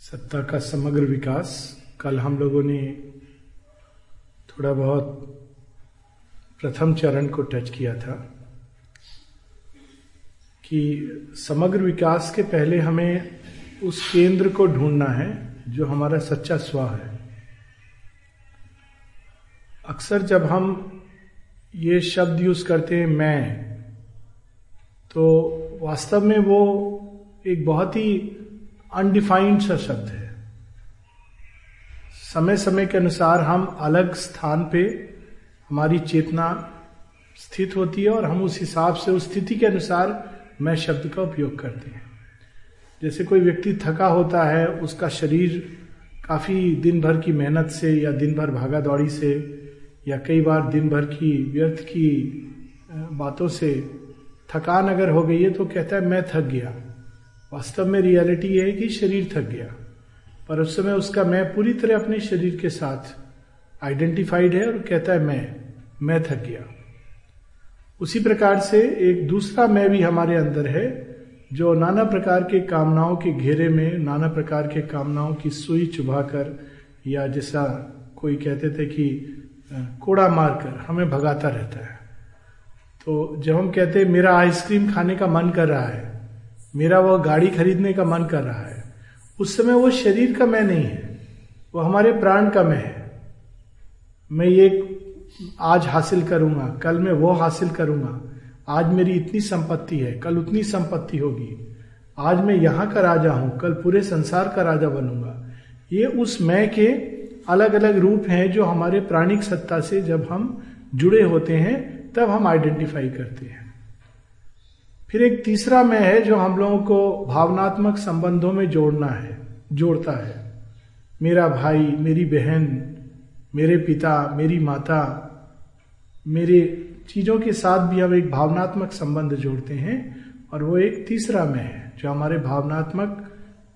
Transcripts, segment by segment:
सत्ता का समग्र विकास। कल हम लोगों ने थोड़ा बहुत प्रथम चरण को टच किया था कि समग्र विकास के पहले हमें उस केंद्र को ढूंढना है जो हमारा सच्चा स्व है। अक्सर जब हम ये शब्द यूज़ करते हैं, मैं तो वास्तव में वो एक बहुत ही अनडिफाइंड सा शब्द है। समय समय के अनुसार हम अलग स्थान पे हमारी चेतना स्थित होती है और हम उस हिसाब से, उस स्थिति के अनुसार मैं शब्द का उपयोग करते हैं। जैसे कोई व्यक्ति थका होता है, उसका शरीर काफ़ी दिन भर की मेहनत से या दिन भर भागा दौड़ी से या कई बार दिन भर की व्यर्थ की बातों से थकान अगर हो गई है तो कहता है, मैं थक गया। वास्तव में रियलिटी यह है कि शरीर थक गया, पर उस समय उसका मैं पूरी तरह अपने शरीर के साथ आइडेंटिफाइड है और कहता है, मैं मैं थक गया। उसी प्रकार से एक दूसरा मैं भी हमारे अंदर है, जो नाना प्रकार के कामनाओं के घेरे में, नाना प्रकार के कामनाओं की सुई चुभाकर या जैसा कोई कहते थे कि कोड़ा मारकर हमें भगाता रहता है। तो जब हम कहते हैं, मेरा आइसक्रीम खाने का मन कर रहा है मेरा वो गाड़ी खरीदने का मन कर रहा है। उस समय वो शरीर का मैं नहीं है, वो हमारे प्राण का मैं है। मैं ये आज हासिल करूँगा, कल मैं वो हासिल करूँगा। आज मेरी इतनी संपत्ति है, कल उतनी संपत्ति होगी। आज मैं यहाँ का राजा हूँ, कल पूरे संसार का राजा बनूँगा। ये उस मैं के अलग अलग रूप हैं जो हमारे प्राणिक सत्ता से जब हम जुड़े होते हैं, तब हम आइडेंटिफाई करते हैं। फिर एक तीसरा मैं है जो हम लोगों को भावनात्मक संबंधों में जोड़ना है, जोड़ता है। मेरा भाई, मेरी बहन, मेरे पिता, मेरी माता, मेरे चीज़ों के साथ भी हम एक भावनात्मक संबंध जोड़ते हैं और वो एक तीसरा मैं है, जो हमारे भावनात्मक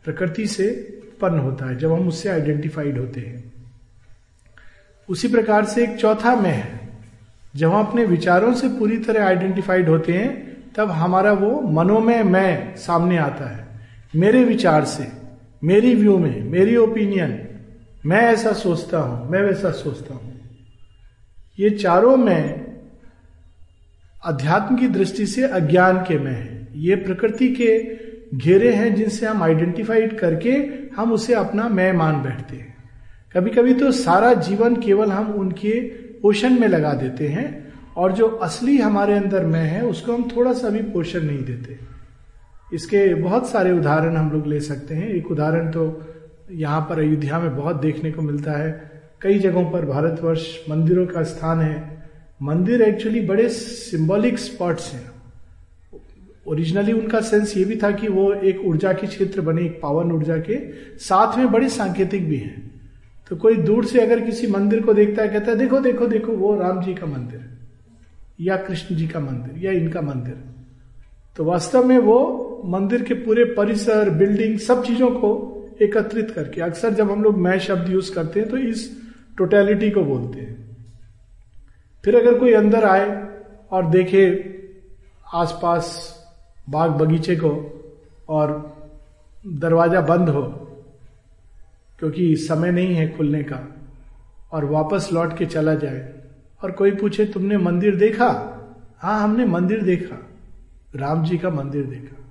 प्रकृति से उत्पन्न होता है, जब हम उससे आइडेंटिफाइड होते हैं। उसी प्रकार से एक चौथा मैं है, जब हम अपने विचारों से पूरी तरह आइडेंटिफाइड होते हैं तब हमारा वो मनोमय मैं सामने आता है। मेरे विचार से, मेरी व्यू में, मेरी ओपिनियन मैं ऐसा सोचता हूँ, मैं वैसा सोचता हूँ। ये चारों मैं अध्यात्म की दृष्टि से अज्ञान के मैं है। ये प्रकृति के घेरे हैं जिनसे हम आइडेंटिफाइड करके हम उसे अपना मैं मान बैठते हैं। कभी कभी तो सारा जीवन केवल हम उनके पोषण में लगा देते हैं और जो असली हमारे अंदर मैं है, उसको हम थोड़ा सा भी पोषण नहीं देते। इसके बहुत सारे उदाहरण हम लोग ले सकते हैं। एक उदाहरण तो यहाँ पर अयोध्या में बहुत देखने को मिलता है। कई जगहों पर भारतवर्ष मंदिरों का स्थान है। मंदिर एक्चुअली बड़े सिंबॉलिक स्पॉट्स हैं। ओरिजिनली उनका सेंस ये भी था कि वो एक ऊर्जा के क्षेत्र बने, एक पावन ऊर्जा के साथ में बड़े सांकेतिक भी हैं। तो कोई दूर से अगर किसी मंदिर को देखता है, कहता है, देखो देखो देखो, वो राम जी का मंदिर या कृष्ण जी का मंदिर, या इनका मंदिर। तो वास्तव में वो मंदिर के पूरे परिसर बिल्डिंग सब चीज़ों को एकत्रित करके, अक्सर जब हम लोग मैं शब्द यूज़ करते हैं तो इस टोटेलिटी को बोलते हैं। फिर अगर कोई अंदर आए और देखे आसपास बाग बगीचे को और दरवाज़ा बंद हो, क्योंकि समय नहीं है खुलने का, और वापस लौट के चला जाए और कोई पूछे, तुमने मंदिर देखा? हाँ हमने मंदिर देखा। राम जी का मंदिर देखा।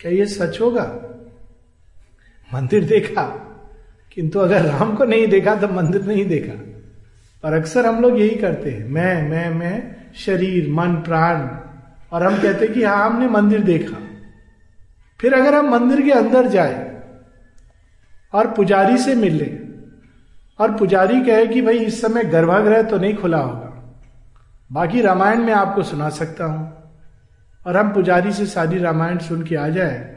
क्या ये सच होगा? मंदिर देखा। किंतु अगर राम को नहीं देखा तो मंदिर नहीं देखा। और अक्सर हम लोग यही करते हैं। मैं मैं मैं, शरीर, मन, प्राण। और हम कहते हैं कि हाँ हमने मंदिर देखा। फिर अगर हम मंदिर के अंदर जाए और पुजारी से मिल ले और पुजारी कहे कि, भाई, इस समय गर्भागृह तो नहीं खुला होगा। बाकी रामायण में आपको सुना सकता हूँ। और हम पुजारी से सारी रामायण सुन के आ जाए।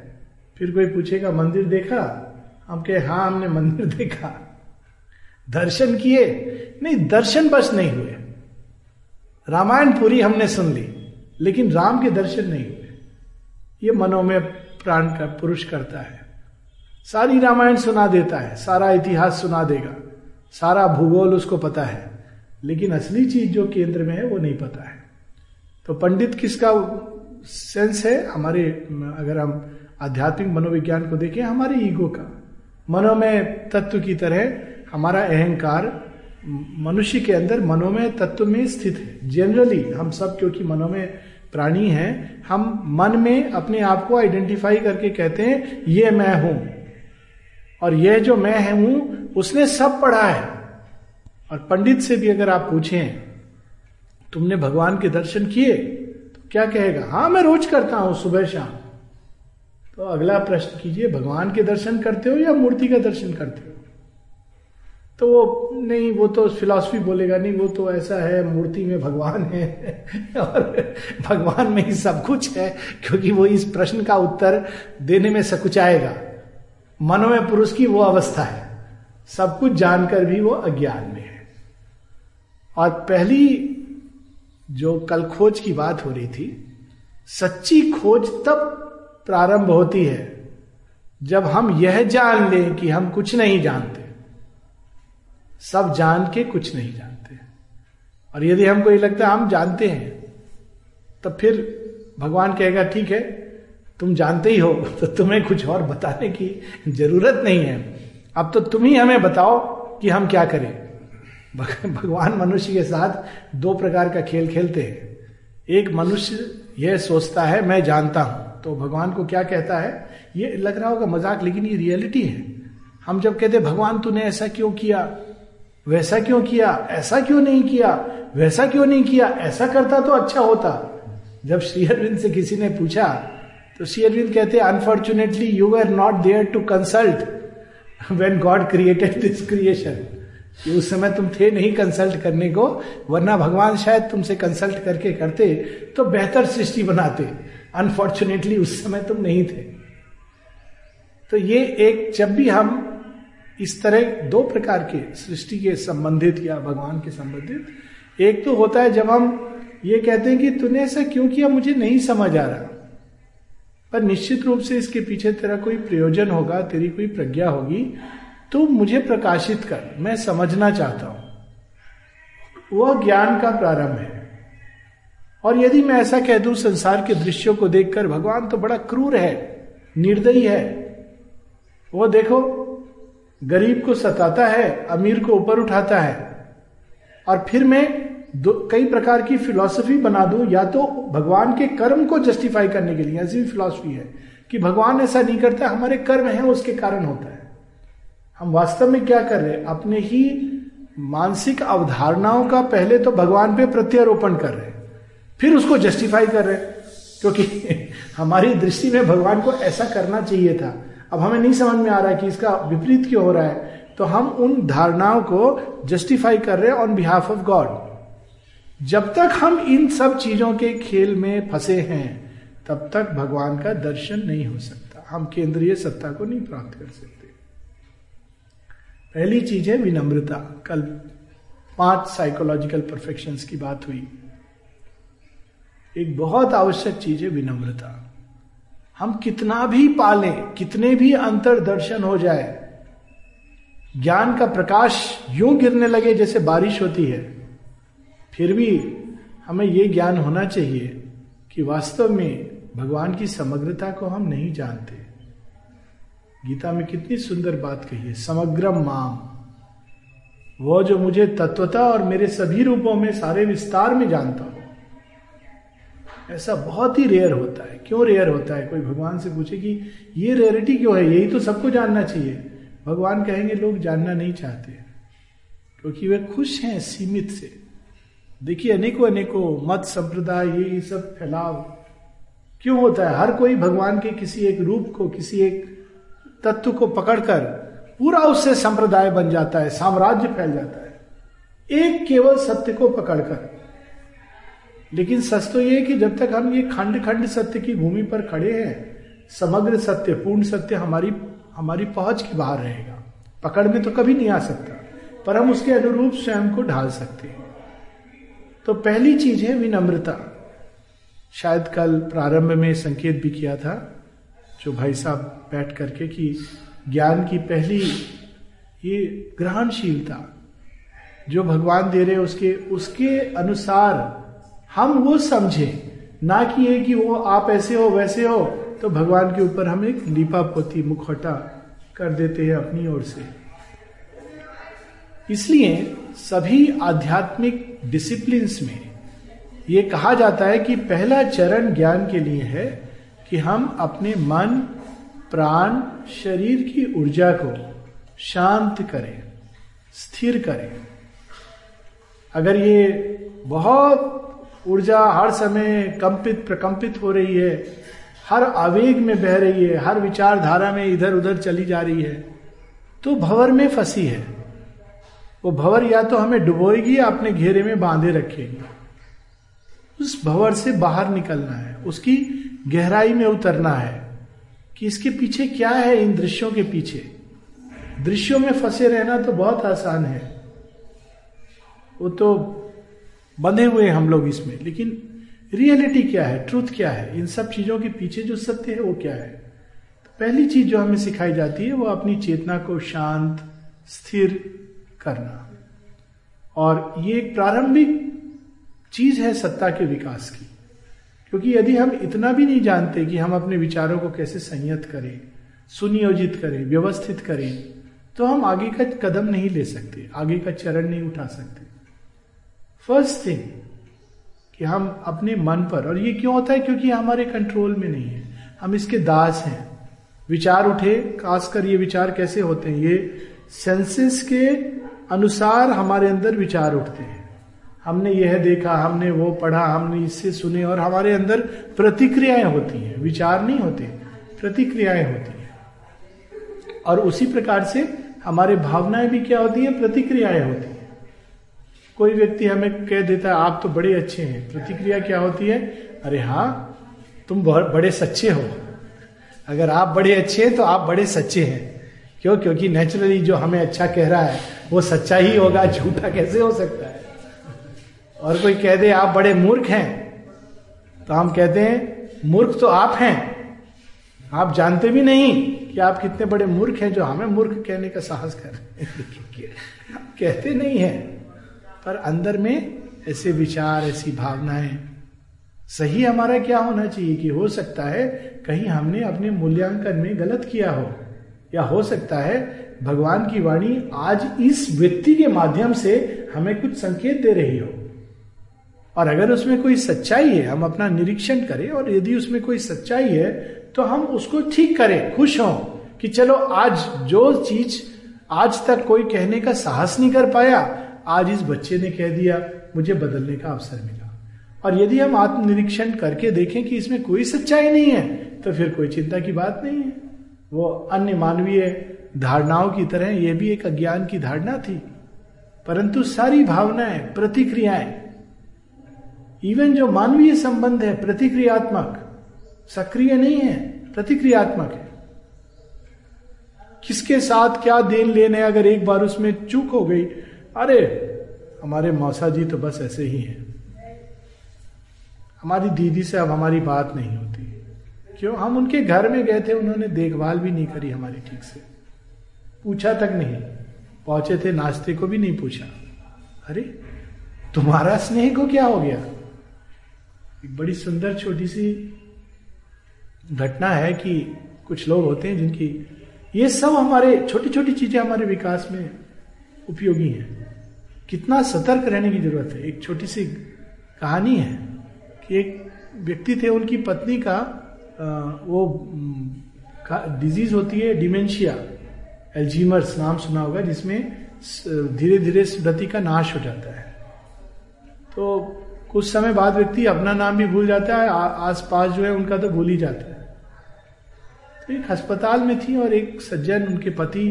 फिर कोई पूछेगा, मंदिर देखा? हम कहे हाँ हमने मंदिर देखा। दर्शन किए? नहीं, दर्शन बस नहीं हुए। रामायण पूरी हमने सुन ली, लेकिन राम के दर्शन नहीं हुए। ये मनों में प्राण का पुरुष करता है। सारी रामायण सुना देता है, सारा इतिहास सुना देगा, सारा भूगोल उसको पता है। लेकिन असली चीज़ जो केंद्र में है, वो नहीं पता है। तो पंडित किसका सेंस है? हमारे, अगर हम आध्यात्मिक मनोविज्ञान को देखें, हमारे ईगो का। मनोमय तत्व की तरह हमारा अहंकार मनुष्य के अंदर मनोमय तत्व में स्थित है। जनरली हम सब क्योंकि मनोमय प्राणी हैं, हम मन में अपने आप को आइडेंटिफाई करके कहते हैं, ये मैं हूँ। और यह जो मैं है, उसने सब पढ़ा है। और पंडित से भी अगर आप पूछें, तुमने भगवान के दर्शन किए तो क्या कहेगा? हाँ मैं रोज करता हूँ, सुबह शाम। तो अगला प्रश्न कीजिए, भगवान के दर्शन करते हो या मूर्ति का दर्शन करते हो? तो वो, नहीं, वो तो फिलॉसफी बोलेगा, नहीं, वो तो ऐसा है, मूर्ति में भगवान है, और भगवान में ही सब कुछ है, क्योंकि वो इस प्रश्न का उत्तर देने में सकुचाएगा। मनोमय पुरुष की वो अवस्था है, सब कुछ जानकर भी वो अज्ञान में और पहली जो कल खोज की बात हो रही थी, सच्ची खोज तब प्रारंभ होती है जब हम यह जान लें कि हम कुछ नहीं जानते। सब जान के कुछ नहीं जानते। और यदि हमको ये लगता है हम जानते हैं, तब फिर भगवान कहेगा, ठीक है, तुम जानते ही हो तो तुम्हें कुछ और बताने की ज़रूरत नहीं है। अब तो तुम ही हमें बताओ कि हम क्या करें। भगवान मनुष्य के साथ दो प्रकार का खेल खेलते हैं। एक मनुष्य यह सोचता है, मैं जानता हूँ। तो भगवान को क्या कहता है? ये लग रहा होगा मज़ाक, लेकिन ये रियलिटी है। हम जब कहते भगवान, तूने ऐसा क्यों किया? वैसा क्यों किया? ऐसा क्यों नहीं किया? वैसा क्यों नहीं किया? ऐसा करता तो अच्छा होता। जब श्री अरविंद से किसी ने पूछा तो श्री अरविंद कहते unfortunately you are not there to consult when God created this creation उस समय तुम थे नहीं कंसल्ट करने को, वरना भगवान शायद तुमसे कंसल्ट करके करते तो बेहतर सृष्टि बनाते। अनफॉर्चुनेटली उस समय तुम नहीं थे। तो ये एक, जब भी हम इस तरह दो प्रकार के सृष्टि के संबंधित या भगवान के संबंधित, एक तो होता है जब हम ये कहते हैं कि तूने ऐसा क्यों किया, मुझे नहीं समझ आ रहा। पर निश्चित रूप से इसके पीछे तेरा कोई प्रयोजन होगा, तेरी कोई प्रज्ञा होगी तो मुझे प्रकाशित कर, मैं समझना चाहता हूँ। वह ज्ञान का प्रारंभ है। और यदि मैं ऐसा कह दूँ, संसार के दृश्यों को देखकर भगवान तो बड़ा क्रूर है, निर्दयी है। वो देखो, गरीब को सताता है, अमीर को ऊपर उठाता है। और फिर मैं कई प्रकार की फिलॉसफी बना दूँ, या तो भगवान के कर्म को जस्टिफाई करने के लिए, ऐसी फिलॉसफी है कि भगवान ऐसा नहीं करता, हमारे कर्म है, उसके कारण होता है। हम वास्तव में क्या कर रहे हैं? अपने ही मानसिक अवधारणाओं का पहले तो भगवान पे प्रत्यारोपण कर रहे हैं। फिर उसको जस्टिफाई कर रहे हैं। क्योंकि हमारी दृष्टि में भगवान को ऐसा करना चाहिए था। अब हमें नहीं समझ में आ रहा है कि इसका विपरीत क्यों हो रहा है। तो हम उन धारणाओं को जस्टिफाई कर रहे हैं ऑन बिहाफ ऑफ़ गॉड जब तक हम इन सब चीज़ों के खेल में फंसे हैं, तब तक भगवान का दर्शन नहीं हो सकता। हम केंद्रीय सत्ता को नहीं प्राप्त कर सकते। पहली चीज़ है विनम्रता। कल पाँच साइकोलॉजिकल परफेक्शंस की बात हुई। एक बहुत आवश्यक चीज़ है विनम्रता। हम कितना भी पालें, कितने भी अंतर दर्शन हो जाए, ज्ञान का प्रकाश यूँ गिरने लगे जैसे बारिश होती है। फिर भी हमें यह ज्ञान होना चाहिए कि वास्तव में भगवान की समग्रता को हम नहीं जानते। गीता में कितनी सुंदर बात कही है, समग्रम माम। वो जो मुझे तत्वता और मेरे सभी रूपों में, सारे विस्तार में जानता हो, ऐसा बहुत ही रेयर होता है। क्यों रेयर होता है? कोई भगवान से पूछे कि ये रेयरिटी क्यों है? यही तो सबको जानना चाहिए। भगवान कहेंगे, लोग जानना नहीं चाहते क्योंकि वे खुश हैं सीमित से। देखिए, अनेकों अनेकों, मत संप्रदाय, ये सब फैलाव। क्यों होता है? हर कोई भगवान के किसी एक रूप को, किसी एक तत्व को पकड़कर पूरा उससे संप्रदाय बन जाता है, साम्राज्य फैल जाता है। एक केवल सत्य को पकड़कर। लेकिन सच तो ये कि जब तक हम ये खंड खंड सत्य की भूमि पर खड़े हैं, समग्र सत्य, पूर्ण सत्य हमारी हमारी पहुँच के बाहर रहेगा। पकड़ में तो कभी नहीं आ सकता, पर हम उसके अनुरूप स्वयं को ढाल सकते हैं। तो पहली चीज़ है विनम्रता। शायद कल प्रारंभ में संकेत भी किया था जो भाई साहब बैठ करके कि ज्ञान की पहली ये ग्रहणशीलता जो भगवान दे रहे उसके उसके अनुसार हम वो समझे। ना कि ये कि वो आप ऐसे हो, वैसे हो तो भगवान के ऊपर हम एक लिपा पोती मुखौटा कर देते हैं अपनी ओर से। इसलिए सभी आध्यात्मिक डिसिप्लिन में ये कहा जाता है कि पहला चरण ज्ञान के लिए है कि हम अपने मन, प्राण, शरीर की ऊर्जा को शांत करें, स्थिर करें। अगर ये बहुत ऊर्जा हर समय कंपित, प्रकंपित हो रही है, हर आवेग में बह रही है, हर विचारधारा में इधर उधर चली जा रही है तो भवर में फंसी है। वो भवर या तो हमें डुबोएगी या अपने घेरे में बांधे रखेगी। उस भवर से बाहर निकलना है, उसकी गहराई में उतरना है कि इसके पीछे क्या है इन दृश्यों के पीछे। दृश्यों में फंसे रहना तो बहुत आसान है। वो तो बंधे हुए हम लोग इसमें, लेकिन रियलिटी क्या है, ट्रूथ क्या है? इन सब चीज़ों के पीछे जो सत्य है, वो क्या है? तो पहली चीज़ जो हमें सिखाई जाती है, वो अपनी चेतना को शांत, स्थिर करना। और ये एक प्रारंभिक चीज़ है सत्ता के विकास की। क्योंकि यदि हम इतना भी नहीं जानते कि हम अपने विचारों को कैसे संयत करें, सुनियोजित करें, व्यवस्थित करें तो हम आगे का कदम नहीं ले सकते, आगे का चरण नहीं उठा सकते। फ़र्स्ट थिंग कि हम अपने मन पर, और ये क्यों होता है? क्योंकि हमारे कंट्रोल में नहीं है। हम इसके दास हैं। विचार उठे, खासकर ये विचार कैसे होते हैं? ये सेंसेस के अनुसार हमारे अंदर विचार उठते हैं। हमने यह देखा, हमने वो पढ़ा, हमने इससे सुने और हमारे अंदर प्रतिक्रियाएँ होती हैं, विचार नहीं होते, प्रतिक्रियाएँ होती हैं। और उसी प्रकार से हमारे भावनाएँ भी क्या होती है? प्रतिक्रियाएँ होती हैं। कोई व्यक्ति हमें कह देता है, आप तो बड़े अच्छे हैं। प्रतिक्रिया क्या होती है? अरे हाँ तुम बड़े सच्चे हो। अगर आप बड़े अच्छे हैं तो आप बड़े सच्चे हैं। क्यों? क्योंकि नेचुरली जो हमें अच्छा कह रहा है, वो सच्चा ही होगा, झूठा कैसे हो सकता है? और कोई कह दे, आप बड़े मूर्ख हैं। तो हम कहते हैं, मूर्ख तो आप हैं। आप जानते भी नहीं कि आप कितने बड़े मूर्ख हैं जो हमें मूर्ख कहने का साहस कर कहते नहीं है, पर अंदर में ऐसे विचार, ऐसी भावनाएँ। सही हमारा क्या होना चाहिए कि हो सकता है कहीं हमने अपने मूल्यांकन में गलत किया हो? या हो सकता है भगवान की वाणी आज इस व्यक्ति के माध्यम से हमें कुछ संकेत दे रही हो? और अगर उसमें कोई सच्चाई है, हम अपना निरीक्षण करें और यदि उसमें कोई सच्चाई है तो हम उसको ठीक करें, खुश हों कि चलो आज जो चीज़, आज तक कोई कहने का साहस नहीं कर पाया, आज इस बच्चे ने कह दिया, मुझे बदलने का अवसर मिला। और यदि हम आत्मनिरीक्षण करके देखें कि इसमें कोई सच्चाई नहीं है तो फिर कोई चिंता की बात नहीं है। वो अन्य मानवीय धारणाओं की तरह यह भी एक अज्ञान की धारणा थी। परंतु सारी भावनाएँ, प्रतिक्रियाएँ इवन जो मानवीय संबंध है, प्रतिक्रियात्मक, सक्रिय नहीं है, प्रतिक्रियात्मक है। किसके साथ क्या देन लेने अगर एक बार उसमें चूक हो गई, अरे, हमारे मौसा जी तो बस ऐसे ही हैं। हमारी दीदी से अब हमारी बात नहीं होती। क्यों? हम उनके घर में गए थे, उन्होंने देखभाल भी नहीं करी हमारी ठीक से। पूछा तक नहीं। पहुँचे थे नाश्ते को भी नहीं पूछा। अरे, तुम्हारा स्नेह को क्या हो गया? एक बड़ी सुंदर छोटी सी घटना है कि कुछ लोग होते हैं जिनकी, ये सब हमारे, छोटी छोटी चीज़ें हमारे विकास में उपयोगी हैं। कितना सतर्क रहने की ज़रूरत है। एक छोटी सी कहानी है कि एक व्यक्ति थे, उनकी पत्नी का वो डिज़ीज़ होती है डिमेंशिया एल्जीमर्स नाम सुना होगा, जिसमें धीरे धीरे स्मृति का नाश हो जाता है। तो कुछ समय बाद व्यक्ति अपना नाम भी भूल जाता है आसपास जो है उनका तो भूल ही जाता है। तो एक अस्पताल में थी और एक सज्जन, उनके पति,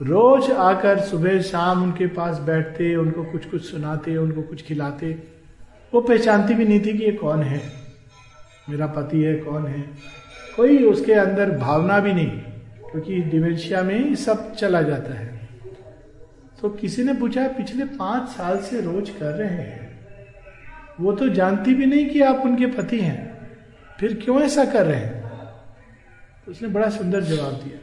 रोज आकर सुबह शाम उनके पास बैठते, उनको कुछ कुछ सुनाते, उनको कुछ खिलाते। वो पहचानती भी नहीं थी कि ये कौन है। मेरा पति है, कौन है? कोई उसके अंदर भावना भी नहीं, क्योंकि डिमेंशिया में सब चला जाता है। तो किसी ने पूछा, पिछले पाँच साल से रोज कर रहे हैं। वो तो जानती भी नहीं कि आप उनके पति हैं। फिर क्यों ऐसा कर रहे हैं? तो उसने बड़ा सुंदर जवाब दिया।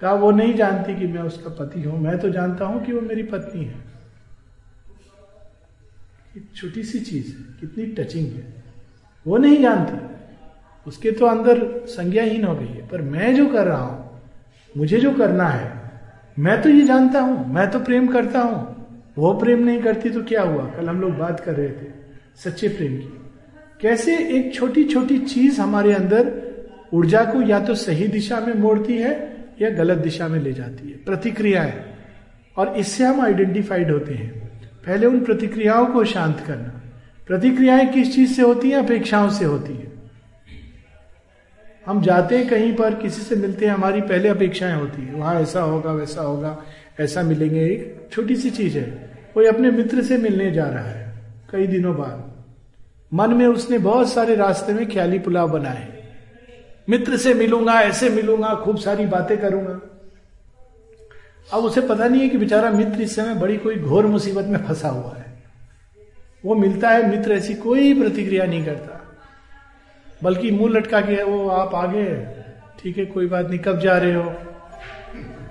कहा, वो नहीं जानती कि मैं उसका पति हूँ। मैं तो जानता हूँ कि वो मेरी पत्नी है। छोटी सी चीज़ है, कितनी टचिंग है। वो नहीं जानती। उसके तो अंदर संज्ञाहीन हो गई है। पर मैं जो कर रहा हूँ, मुझे जो करना है, मैं तो ये जानता हूँ, मैं तो प्रेम करता हूँ। वो प्रेम नहीं करती तो क्या हुआ? कल हम लोग बात कर रहे थे। सच्चे प्रेम की। कैसे एक छोटी छोटी चीज़ हमारे अंदर ऊर्जा को या तो सही दिशा में मोड़ती है या गलत दिशा में ले जाती है? प्रतिक्रियाएँ और इससे हम आइडेंटिफाइड होते हैं। पहले उन प्रतिक्रियाओं को शांत करना। प्रतिक्रियाएँ किस चीज़ से होती हैं? अपेक्षाओं से होती है। हम जाते हैं कहीं पर, किसी से मिलते हैं, हमारी पहले अपेक्षाएँ होती है। वहाँ ऐसा होगा, वैसा होगा, ऐसा मिलेंगे। एक छोटी सी चीज़ है। कोई अपने मित्र से मिलने जा रहा है। कई दिनों बाद। मन में उसने बहुत सारे रास्ते में ख्याली पुलाव बनाए। मित्र से मिलूँगा, ऐसे मिलूँगा, खूब सारी बातें करूँगा। अब उसे पता नहीं है कि बेचारा मित्र इस समय बड़ी कोई घोर मुसीबत में फंसा हुआ है। वो मिलता है, मित्र ऐसी कोई प्रतिक्रिया नहीं करता। बल्कि मुँह लटका के वो आप आगे ठीक है, कोई बात नहीं, कब जा रहे हो?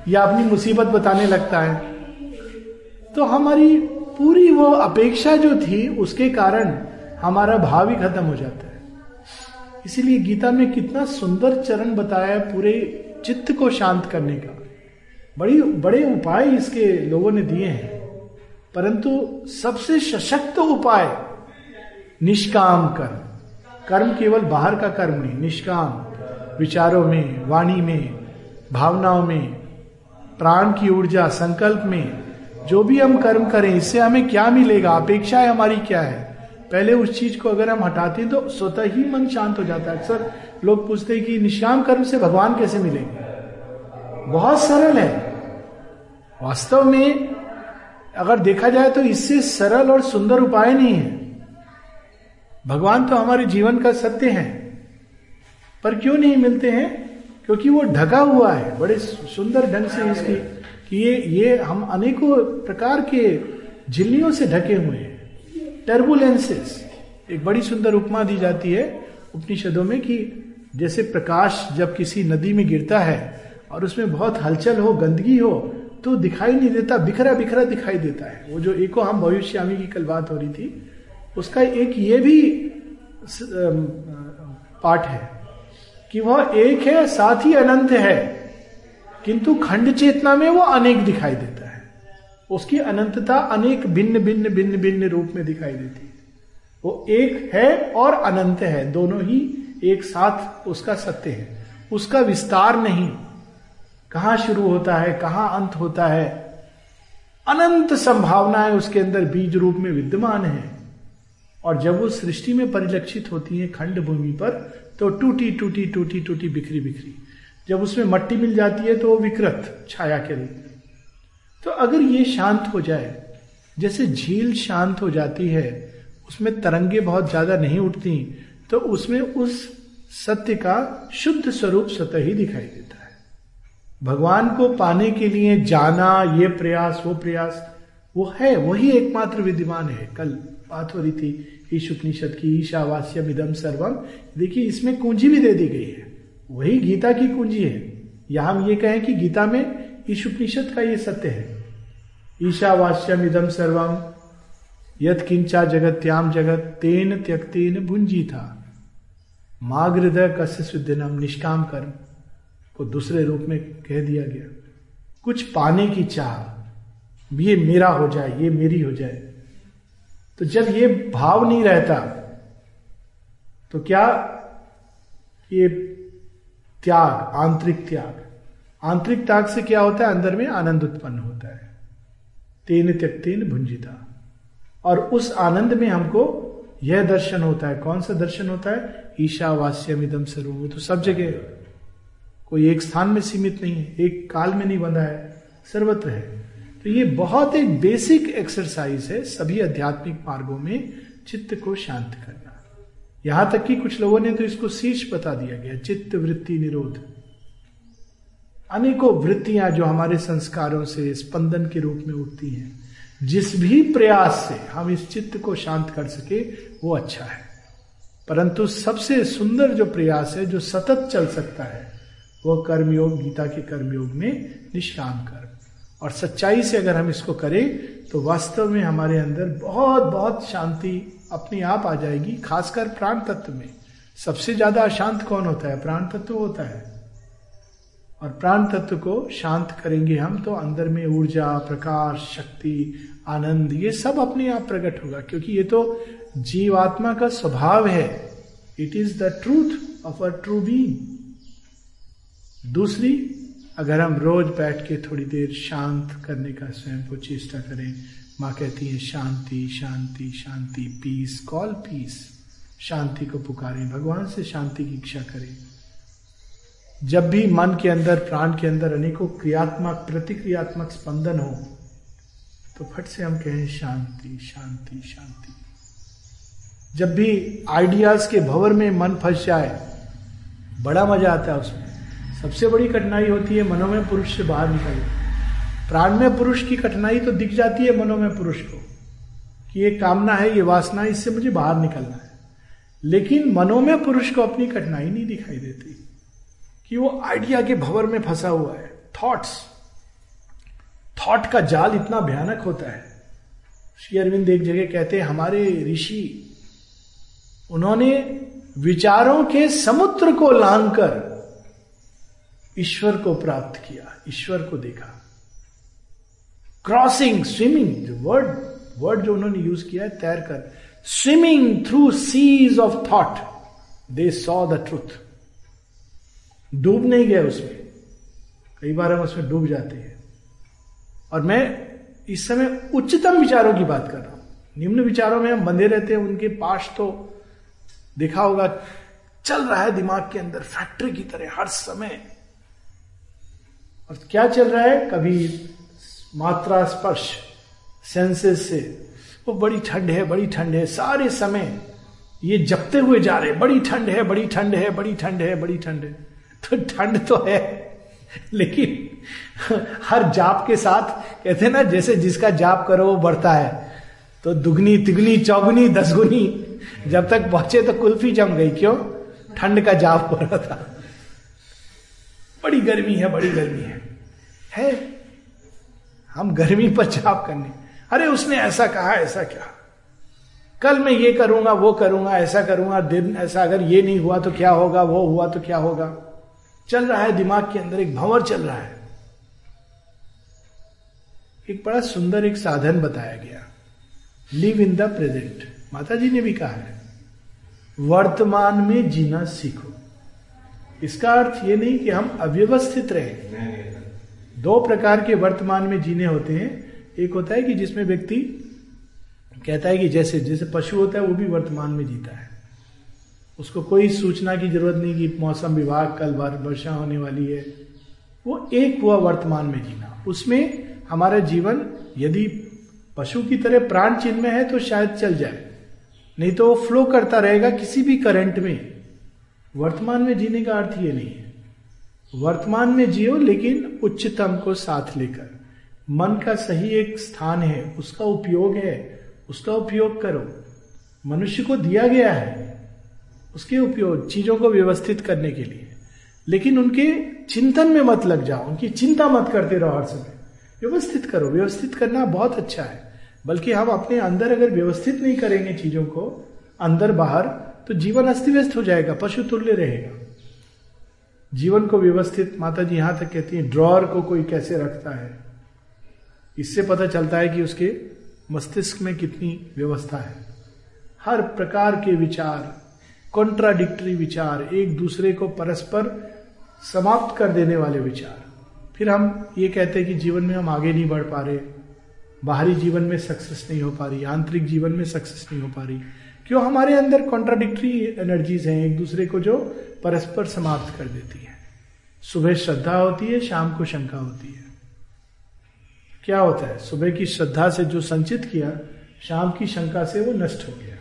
या अपनी मुसीबत बताने लगता है। तो हमारी पूरी वो अपेक्षा जो थी, उसके कारण हमारा भाव ही खत्म हो जाता है। इसीलिए गीता में कितना सुंदर चरण बताया पूरे चित्त को शांत करने का। बड़ी, बड़े उपाय इसके लोगों ने दिए हैं। परंतु सबसे सशक्त उपाय, निष्काम कर्म। कर्म केवल बाहर का कर्म नहीं, निष्काम। विचारों में, वाणी में, भावनाओं में, प्राण की ऊर्जा, संकल्प में जो भी हम कर्म करें, इससे हमें क्या मिलेगा? अपेक्षाएँ हमारी क्या है? पहले उस चीज़ को अगर हम हटाते हैं तो स्वतः ही मन शांत हो जाता है। अक्सर लोग पूछते हैं कि निष्काम कर्म से भगवान कैसे मिलेंगे? बहुत सरल है। वास्तव में अगर देखा जाए तो इससे सरल और सुंदर उपाय नहीं है। भगवान तो हमारे जीवन का सत्य है, पर क्यों नहीं मिलते हैं? क्योंकि वो ढका हुआ है। बड़े सुंदर ढंग से इसकी कि ये ये हम अनेकों प्रकार के झिल्लियों से ढके हुए हैं। टर्बुलेंसेस एक बड़ी सुंदर उपमा दी जाती है उपनिषदों में कि जैसे प्रकाश जब किसी नदी में गिरता है और उसमें बहुत हलचल हो, गंदगी हो तो दिखाई नहीं देता, बिखरा बिखरा दिखाई देता है। वो जो एको हम भविष्यामी की कल बात हो रही थी, उसका एक ये भी पाठ है कि वह एक है, साथ ही अनंत है। किंतु खंड चेतना में वो अनेक दिखाई देता है। उसकी अनंतता अनेक भिन्न भिन्न भिन्न भिन्न रूप में दिखाई देती है। वो एक है और अनंत है, दोनों ही एक साथ उसका सत्य है। उसका विस्तार नहीं। कहाँ शुरू होता है, कहाँ अंत होता है? अनंत संभावनाएँ उसके अंदर बीज रूप में विद्यमान है। और जब वो सृष्टि में परिलक्षित होती है खंड भूमि पर तो टूटी टूटी टूटी टूटी बिखरी बिखरी। जब उसमें मट्टी मिल जाती है तो वो विकृत छाया के रूप में। तो अगर ये शांत हो जाए, जैसे झील शांत हो जाती है, उसमें तरंगे बहुत ज़्यादा नहीं उठती तो उसमें उस सत्य का शुद्ध स्वरूप सतह ही दिखाई देता है। भगवान को पाने के लिए जाना, ये प्रयास, वो प्रयास, वो है, वही एकमात्र विद्यमान है। कल बात हो रही थी ईश उपनिषद की ईशावास्यम इदम सर्वम देखिए, इसमें कुंजी भी दे दी गई है। वही गीता की कुंजी है। यहाँ हम ये कहें कि गीता में ईश उपनिषद का ये सत्य है। ईशावास्यम इदम सर्वम यद किंचा जगत्याम जगत, तेन त्यक्तेन भुंजी था माग्रदय कस्य सुदिनम निष्काम कर्म, को दूसरे रूप में कह दिया गया। कुछ पाने की चाह, ये मेरा हो जाए, ये मेरी हो जाए। तो जब ये भाव नहीं रहता तो क्या ये त्याग, आंतरिक त्याग। आंतरिक त्याग से क्या होता है? अंदर में आनंद उत्पन्न होता है। तेन त्यक्तेन भुंजिता। और उस आनंद में हमको यह दर्शन होता है। कौन सा दर्शन होता है? ईशावास्यम इदम सर्व तो सब जगह कोई एक स्थान में सीमित नहीं है, एक काल में नहीं बंधा है, सर्वत्र है। तो ये बहुत एक बेसिक एक्सरसाइज है सभी आध्यात्मिक मार्गों में चित्त को शांत करना। यहाँ तक कि कुछ लोगों ने तो इसको शीर्ष बता दिया गया, चित्त वृत्ति निरोध। अनेकों वृत्तियाँ जो हमारे संस्कारों से, स्पंदन के रूप में उठती हैं, जिस भी प्रयास से हम इस चित्त को शांत कर सके, वो अच्छा है। परंतु सबसे सुंदर जो प्रयास है, जो सतत चल सकता है, वो कर्मयोग, गीता के कर्मयोग में निष्काम कर्म। और सच्चाई से अगर हम इसको करें तो वास्तव में हमारे अंदर बहुत बहुत शांति अपने आप आ जाएगी, खासकर प्राण तत्व में। सबसे ज़्यादा अशांत कौन होता है? प्राण तत्व होता है। और प्राण तत्व को शांत करेंगे हम तो अंदर में ऊर्जा, प्रकाश, शक्ति, आनंद, ये सब अपने आप प्रकट होगा। क्योंकि ये तो जीवात्मा का स्वभाव है। It is the truth of a true being दूसरी, अगर हम रोज बैठ के थोड़ी देर शांत करने का स्वयं को चेष्टा करें माँ कहती है, शांति शांति शांति पीस कॉल पीस शांति को पुकारें, भगवान से शांति की इच्छा करें। जब भी मन के अंदर, प्राण के अंदर अनेकों क्रियात्मक, प्रतिक्रियात्मक स्पंदन हो तो फट से हम कहें, शांति शांति शांति। जब भी आइडियाज़ के भवर में मन फंस जाए, बड़ा मज़ा आता है उसमें। सबसे बड़ी कठिनाई होती है, मनोमय पुरुष से बाहर निकलना। प्राण में पुरुष की कठिनाई तो दिख जाती है मनोमय पुरुष को, कि ये कामना है, ये वासना है, इससे मुझे बाहर निकलना है। लेकिन मनोमय पुरुष को अपनी कठिनाई नहीं दिखाई देती, कि वो आइडिया के भवर में फंसा हुआ है। थॉट्स थॉट का जाल इतना भयानक होता है। श्री अरविंद एक जगह कहते हैं, हमारे ऋषि, उन्होंने विचारों के समुद्र को लांघकर ईश्वर को प्राप्त किया, ईश्वर को देखा। क्रॉसिंग स्विमिंग वर्ड वर्ड जो उन्होंने यूज़ किया है, तैर कर। Swimming through seas of thought they saw the truth डूब नहीं गए उसमें। कई बार हम उसमें डूब जाते हैं। और मैं इस समय उच्चतम विचारों की बात कर रहा हूँ। निम्न विचारों में हम बंधे रहते हैं, उनके पास तो देखा होगा, चल रहा है दिमाग के अंदर फैक्ट्री की तरह, हर समय। और क्या चल रहा है? कभी मात्रा स्पर्श सेंसेस से। वो बड़ी ठंड है, बड़ी ठंड है। सारे समय ये जपते हुए जा रहे बड़ी ठंड है, बड़ी ठंड है, बड़ी ठंड है, बड़ी ठंड है। तो ठंड तो है, लेकिन हर जाप के साथ कहते ना, जैसे जिसका जाप करो, वो बढ़ता है। तो दुगनी, तिगनी, चौगुनी, दसगुनी, जब तक पहुँचे तो कुल्फी जम गई। क्यों? ठंड का जाप हो रहा था। बड़ी गर्मी है, बड़ी गर्मी है। है? हम गर्मी पर जाप करने। अरे, उसने ऐसा कहा, ऐसा क्या? कल मैं ये करूँगा, वो करूँगा, ऐसा करूँगा, दिन ऐसा, अगर ये नहीं हुआ तो क्या होगा, वो हुआ तो क्या होगा? चल रहा है, दिमाग के अंदर एक भंवर चल रहा है। एक बड़ा सुंदर एक साधन बताया गया। लिव इन द प्रेजेंट माता जी ने भी कहा है, वर्तमान में जीना सीखो। इसका अर्थ ये नहीं कि हम अव्यवस्थित रहे। दो प्रकार के वर्तमान में जीने होते हैं। एक होता है कि जिसमें व्यक्ति कहता है कि जैसे जैसे पशु होता है, वो भी वर्तमान में जीता है। उसको कोई सूचना की ज़रूरत नहीं कि मौसम विभाग, कल वर्षा होने वाली है। वो एक हुआ वर्तमान में जीना। उसमें हमारा जीवन, यदि पशु की तरह प्राण चिन्ह में है तो शायद चल जाए। नहीं तो वो फ्लो करता रहेगा किसी भी करंट में। वर्तमान में जीने का अर्थ ये नहीं है। वर्तमान में जियो, लेकिन उच्चतम को साथ लेकर। मन का सही एक स्थान है, उसका उपयोग है, उसका उपयोग करो। मनुष्य को दिया गया है, उसके उपयोग, चीज़ों को व्यवस्थित करने के लिए। लेकिन उनके चिंतन में मत लग जाओ, उनकी चिंता मत करते रहो हर समय। व्यवस्थित करो, व्यवस्थित करना बहुत अच्छा है। बल्कि हम अपने अंदर अगर व्यवस्थित नहीं करेंगे चीज़ों को, अंदर बाहर तो जीवन अस्त व्यस्त हो जाएगा, पशु तुल्य रहेगा। जीवन को व्यवस्थित माता जी यहाँ तक कहती है ड्रॉर को कोई कैसे रखता है? इससे पता चलता है कि उसके मस्तिष्क में कितनी व्यवस्था है। हर प्रकार के विचार कॉन्ट्राडिक्टरी विचार, एक दूसरे को परस्पर समाप्त कर देने वाले विचार। फिर हम ये कहते हैं कि जीवन में हम आगे नहीं बढ़ पा रहे। बाहरी जीवन में सक्सेस नहीं हो पा रही, आंतरिक जीवन में सक्सेस नहीं हो पा रही। क्यों हमारे अंदर कॉन्ट्राडिक्टरी एनर्जीज हैं, एक दूसरे को जो परस्पर समाप्त कर देती है। सुबह श्रद्धा होती है, शाम को शंका होती है। क्या होता है? सुबह की श्रद्धा से जो संचित किया, शाम की शंका से वो नष्ट हो गया।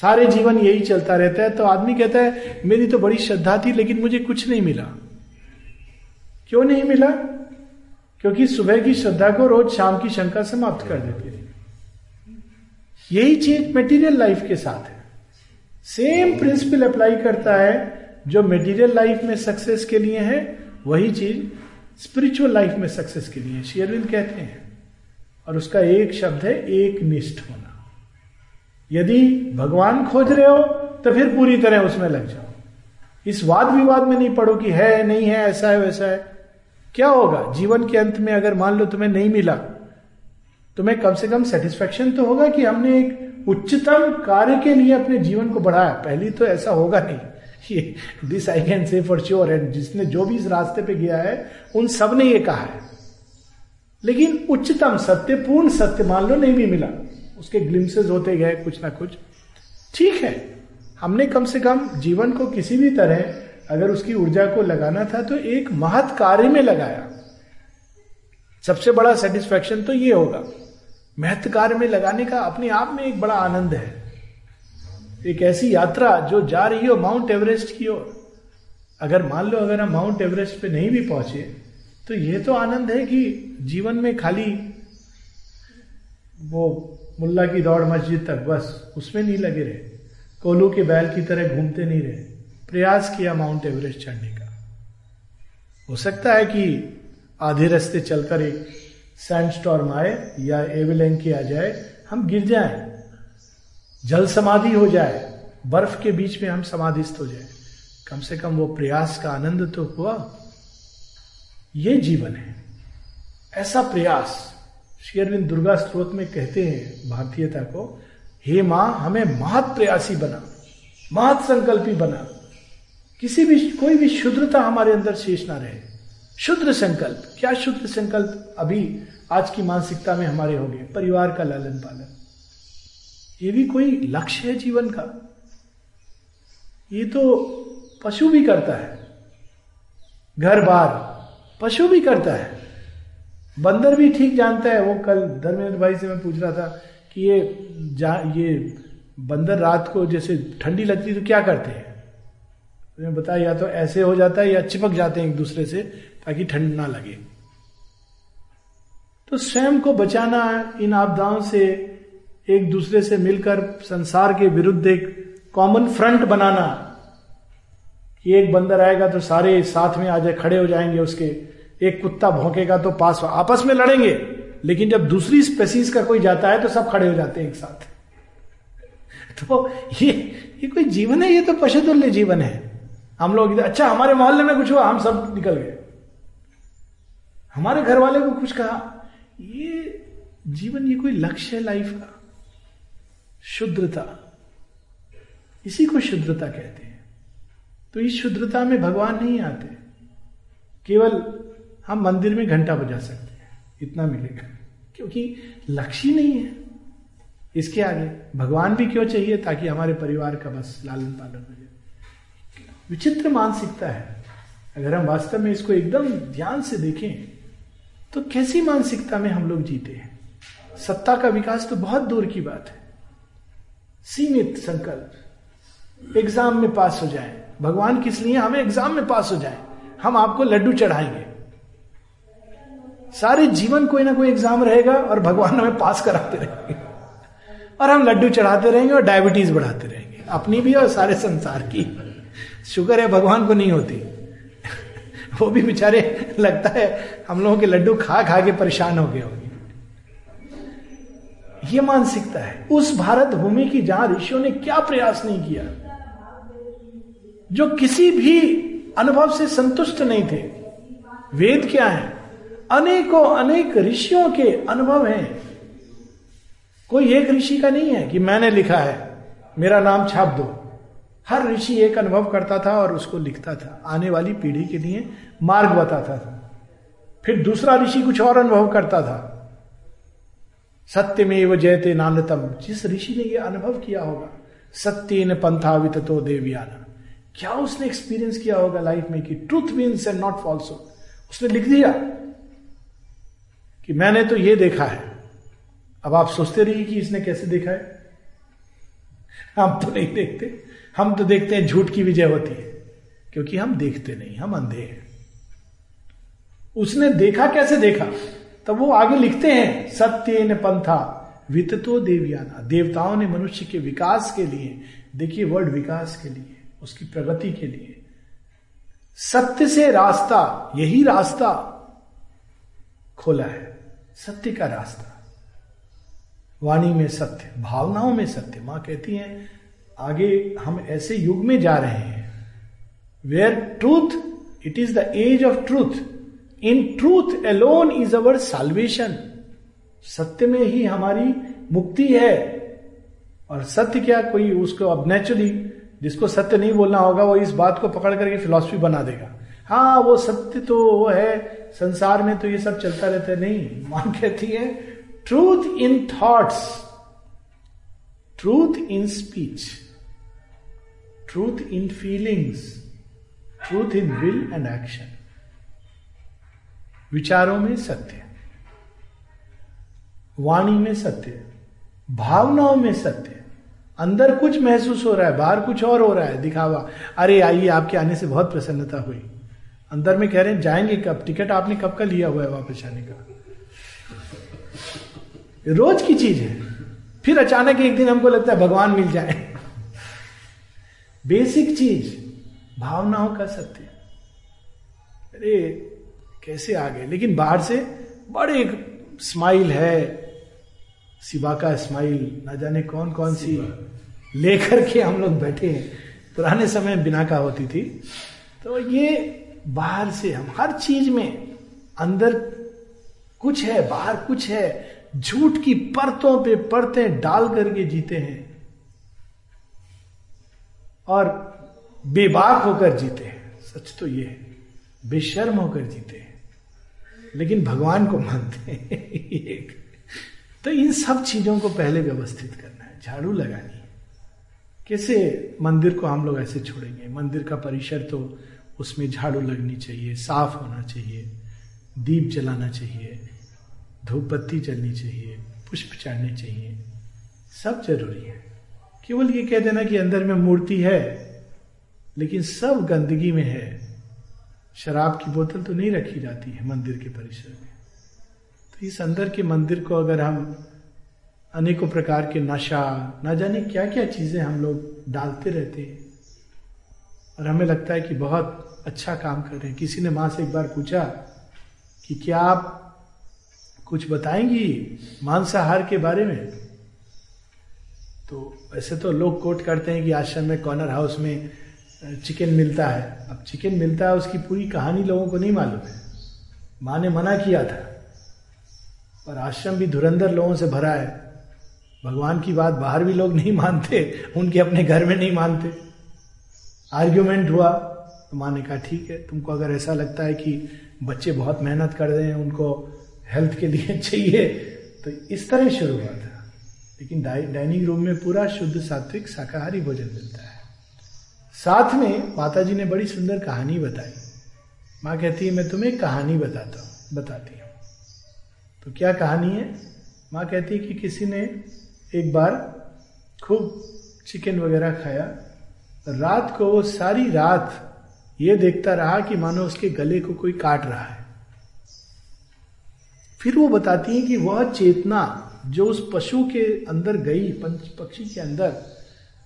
सारे जीवन यही चलता रहता है। तो आदमी कहता है, मेरी तो बड़ी श्रद्धा थी, लेकिन मुझे कुछ नहीं मिला। क्यों नहीं मिला? क्योंकि सुबह की श्रद्धा को रोज शाम की शंका समाप्त कर देती थी यही चीज़ मेटीरियल लाइफ के साथ है। सेम प्रिंसिपल अप्लाई करता है, जो मेटीरियल लाइफ में सक्सेस के लिए है, वही चीज़ स्पिरिचुअल लाइफ में सक्सेस के लिए शेयरविंद कहते हैं, और उसका एक शब्द है, एक निष्ठ होना। यदि भगवान खोज रहे हो तो फिर पूरी तरह उसमें लग जाओ। इस वाद विवाद में नहीं पड़ो कि है, नहीं है, ऐसा है, वैसा है। क्या होगा? जीवन के अंत में अगर मान लो तुम्हें नहीं मिला तुम्हें कम से कम सेटिस्फेक्शन तो होगा कि हमने एक उच्चतम कार्य के लिए अपने जीवन को बढ़ाया। पहली तो ऐसा होगा नहीं ये this I can say for sure and जिसने जो भी इस रास्ते पे गया है, उन सबने ये कहा है। लेकिन उच्चतम सत्य, पूर्ण सत्य मान लो नहीं भी मिला। उसके ग्लिम्सेस होते गए, कुछ ना कुछ। ठीक है, हमने कम से कम जीवन को किसी भी तरह, अगर उसकी ऊर्जा को लगाना था तो एक महत कार्य में लगाया। सबसे बड़ा सेटिस्फेक्शन तो ये होगा। महत्व कार्य में लगाने का अपने आप में एक बड़ा आनंद है। एक ऐसी यात्रा जो जा रही हो माउंट एवरेस्ट की ओर। अगर मान लो अगर हम माउंट एवरेस्ट पे नहीं भी पहुँचे तो यह तो आनंद है कि जीवन में खाली वो मुल्ला की दौड़ मस्जिद तक बस, उसमें नहीं लगे रहे। कोलू के बैल की तरह घूमते नहीं रहे। प्रयास किया माउंट एवरेस्ट चढ़ने का। हो सकता है कि आधे रास्ते चलकर एक सैंड स्टॉर्म आए या एविलेंकी आ जाए, हम गिर जाए। जल समाधि हो जाए, बर्फ़ के बीच में हम समाधिस्थ हो जाए। कम से कम वो प्रयास का आनंद तो हुआ। ये जीवन है। ऐसा प्रयास श्री अरविंद दुर्गा स्त्रोत में कहते हैं भारतीयता को, हे माँ, हमें महत प्रयासी बना, महत संकल्पी बना। किसी भी, कोई भी शुद्रता हमारे अंदर शेष ना रहे। शुद्र संकल्प, क्या शुद्र संकल्प? अभी आज की मानसिकता में हमारे हो गए, परिवार का लालन पालन। ये भी कोई लक्ष्य है जीवन का? ये तो पशु भी करता है। घर बार, पशु भी करता है। बंदर भी ठीक जानता है। वो कल धर्मेंद्र भाई से मैं पूछ रहा था कि ये जा, ये बंदर रात को जैसे ठंडी लगती तो क्या करते हैं? तो बताया, या तो ऐसे हो जाता है या चिपक जाते हैं एक दूसरे से ताकि ठंड ना लगे। तो स्वयं को बचाना इन आपदाओं से एक दूसरे से मिलकर संसार के विरुद्ध एक कॉमन फ्रंट बनाना। कि एक बंदर आएगा तो सारे साथ में आ जाए खड़े हो जाएँगे उसके। एक कुत्ता भौंकेगा तो पास आपस में लड़ेंगे। लेकिन जब दूसरी स्पेसीज का कोई जाता है तो सब खड़े हो जाते हैं एक साथ। तो ये ये कोई जीवन है? ये तो पशुतुल्य जीवन है। हम लोग अच्छा हमारे मोहल्ले में कुछ हुआ, हम सब निकल गए। हमारे घर वाले को कुछ कहा। ये जीवन, ये कोई लक्ष्य है लाइफ का? शुद्रता। इसी को शुद्रता कहते हैं। तो इस शुद्रता में भगवान नहीं आते। केवल हम मंदिर में घंटा बजा सकते हैं। इतना मिलेगा। क्योंकि लक्ष्य नहीं है। इसके आगे भगवान भी क्यों चाहिए ताकि हमारे परिवार का बस लालन पालन हो जाए? विचित्र मानसिकता है। अगर हम वास्तव में इसको एकदम ध्यान से देखें तो कैसी मानसिकता में हम लोग जीते हैं? सत्ता का विकास तो बहुत दूर की बात है। सीमित संकल्प। एग्ज़ाम में पास हो जाए। भगवान किस लिए? हमें एग्ज़ाम में पास हो जाए। हम आपको लड्डू चढ़ाएँगे। सारे जीवन कोई ना कोई एग्ज़ाम रहेगा और भगवान हमें पास कराते रहेंगे। और हम लड्डू चढ़ाते रहेंगे और डायबिटीज़ बढ़ाते रहेंगे। अपनी भी और सारे संसार की। शुक्र है भगवान को नहीं होती। वो भी बेचारे लगता है हम लोगों के लड्डू खा खा के परेशान हो गए होंगे। ये मानसिकता है। उस भारत भूमि की जहाँ ऋषियों ने क्या प्रयास नहीं किया, जो किसी भी अनुभव से संतुष्ट नहीं थे, वेद क्या है? अनेकों, अनेक ऋषियों के अनुभव हैं। कोई एक ऋषि का नहीं है कि मैंने लिखा है, मेरा नाम छाप दो। हर ऋषि एक अनुभव करता था और उसको लिखता था। आने वाली पीढ़ी के लिए मार्ग बताता था। फिर दूसरा ऋषि कुछ और अनुभव करता था। सत्य में वो जयते नानतम। जिस ऋषि ने यह अनुभव किया होगा सत्य न पंथा वितो देवयाना। क्या उसने एक्सपीरियंस किया होगा लाइफ में कि truth means and not false उसने लिख दिया कि मैंने तो ये देखा है। अब आप सोचते रहिए कि इसने कैसे देखा है। हम तो नहीं देखते। हम तो देखते हैं झूठ की विजय होती है, क्योंकि हम देखते नहीं, हम अंधे हैं। उसने देखा, कैसे देखा? तब वो आगे लिखते हैं, सत्य न पंथा, वित्तो देवयाना। देवताओं ने मनुष्य के विकास के लिए, देखिए वर्ड विकास के लिए, उसकी प्रगति के लिए, सत्य से रास्ता, यही रास्ता खोला है। सत्य का रास्ता। वाणी में सत्य, भावनाओं में सत्य। माँ कहती हैं आगे हम ऐसे युग में जा रहे हैं where truth it is the age of truth in truth alone is our salvation सत्य में ही हमारी मुक्ति है। और सत्य क्या? कोई उसको अब नेचुरली जिसको सत्य नहीं बोलना होगा, वो इस बात को पकड़ करके फिलॉसफी बना देगा। हाँ वो सत्य तो वो है, संसार में तो ये सब चलता रहता है। नहीं मान कहती है truth in thoughts truth in speech truth in feelings truth in will and action विचारों में सत्य वाणी में सत्य भावनाओं में सत्य अंदर कुछ महसूस हो रहा है बाहर कुछ और हो रहा है दिखावा अरे आइए आपके आने से बहुत प्रसन्नता हुई अंदर में कह रहे हैं जाएँगे कब टिकट आपने कब का लिया हुआ है वापस आने का रोज की चीज़ है फिर अचानक एक दिन हमको लगता है भगवान मिल जाए बेसिक चीज़ भावनाओं का सत्य। अरे कैसे आ गए? लेकिन बाहर से बड़े स्माइल है। शिवा का स्माइल ना जाने कौन कौन सी लेकर के हम लोग बैठे हैं। पुराने समय बिना का होती थी। तो ये बाहर से हम हर चीज़ में अंदर कुछ है बाहर कुछ है। झूठ की परतों पे परतें डाल करके जीते हैं। और बेबाक होकर जीते हैं। सच तो ये है, बेशर्म होकर जीते हैं। लेकिन भगवान को मानते हैं तो इन सब चीज़ों को पहले व्यवस्थित करना है, झाड़ू लगानी है। कैसे मंदिर को हम लोग ऐसे छोड़ेंगे? मंदिर का परिसर तो उसमें झाड़ू लगनी चाहिए, साफ़ होना चाहिए, दीप जलाना चाहिए धूप बत्ती जलनी चाहिए, पुष्प चढ़ने चाहिए। सब ज़रूरी है। केवल ये कह देना कि अंदर में मूर्ति है, लेकिन सब गंदगी में है। शराब की बोतल तो नहीं रखी जाती है मंदिर के परिसर में। तो इस अंदर के मंदिर को अगर हम अनेकों प्रकार के नशा, ना जाने क्या क्या चीज़ें हम लोग डालते रहते हैं, और हमें लगता है कि बहुत अच्छा काम कर रहे हैं। किसी ने माँ से एक बार पूछा कि क्या आप कुछ बताएँगी मांसाहार के बारे में? तो वैसे तो लोग कोट करते हैं कि आश्रम में कॉर्नर हाउस में चिकन मिलता है। अब चिकन मिलता है, उसकी पूरी कहानी लोगों को नहीं मालूम है। माँ ने मना किया था। पर आश्रम भी धुरंधर लोगों से भरा है। भगवान की बात बाहर भी लोग नहीं मानते, उनके अपने घर में नहीं मानते। आर्ग्यूमेंट हुआ तो माँ ने कहा, ठीक है, तुमको अगर ऐसा लगता है कि बच्चे बहुत मेहनत कर रहे हैं, उनको हेल्थ के लिए चाहिए तो इस तरह शुरू हुआ था। लेकिन डाइनिंग रूम में पूरा शुद्ध सात्विक शाकाहारी भोजन मिलता है। साथ में माता जी ने बड़ी सुंदर कहानी बताई। माँ कहती है, मैं तुम्हें कहानी बताता हूँ, बताती हूँ। तो क्या कहानी है? माँ कहती है कि किसी ने एक बार खूब चिकन वगैरह खाया। रात को वो सारी रात ये देखता रहा कि मानो उसके गले को कोई काट रहा है। फिर वो बताती है कि वह चेतना जो उस पशु के अंदर गई, पंच पक्षी के अंदर,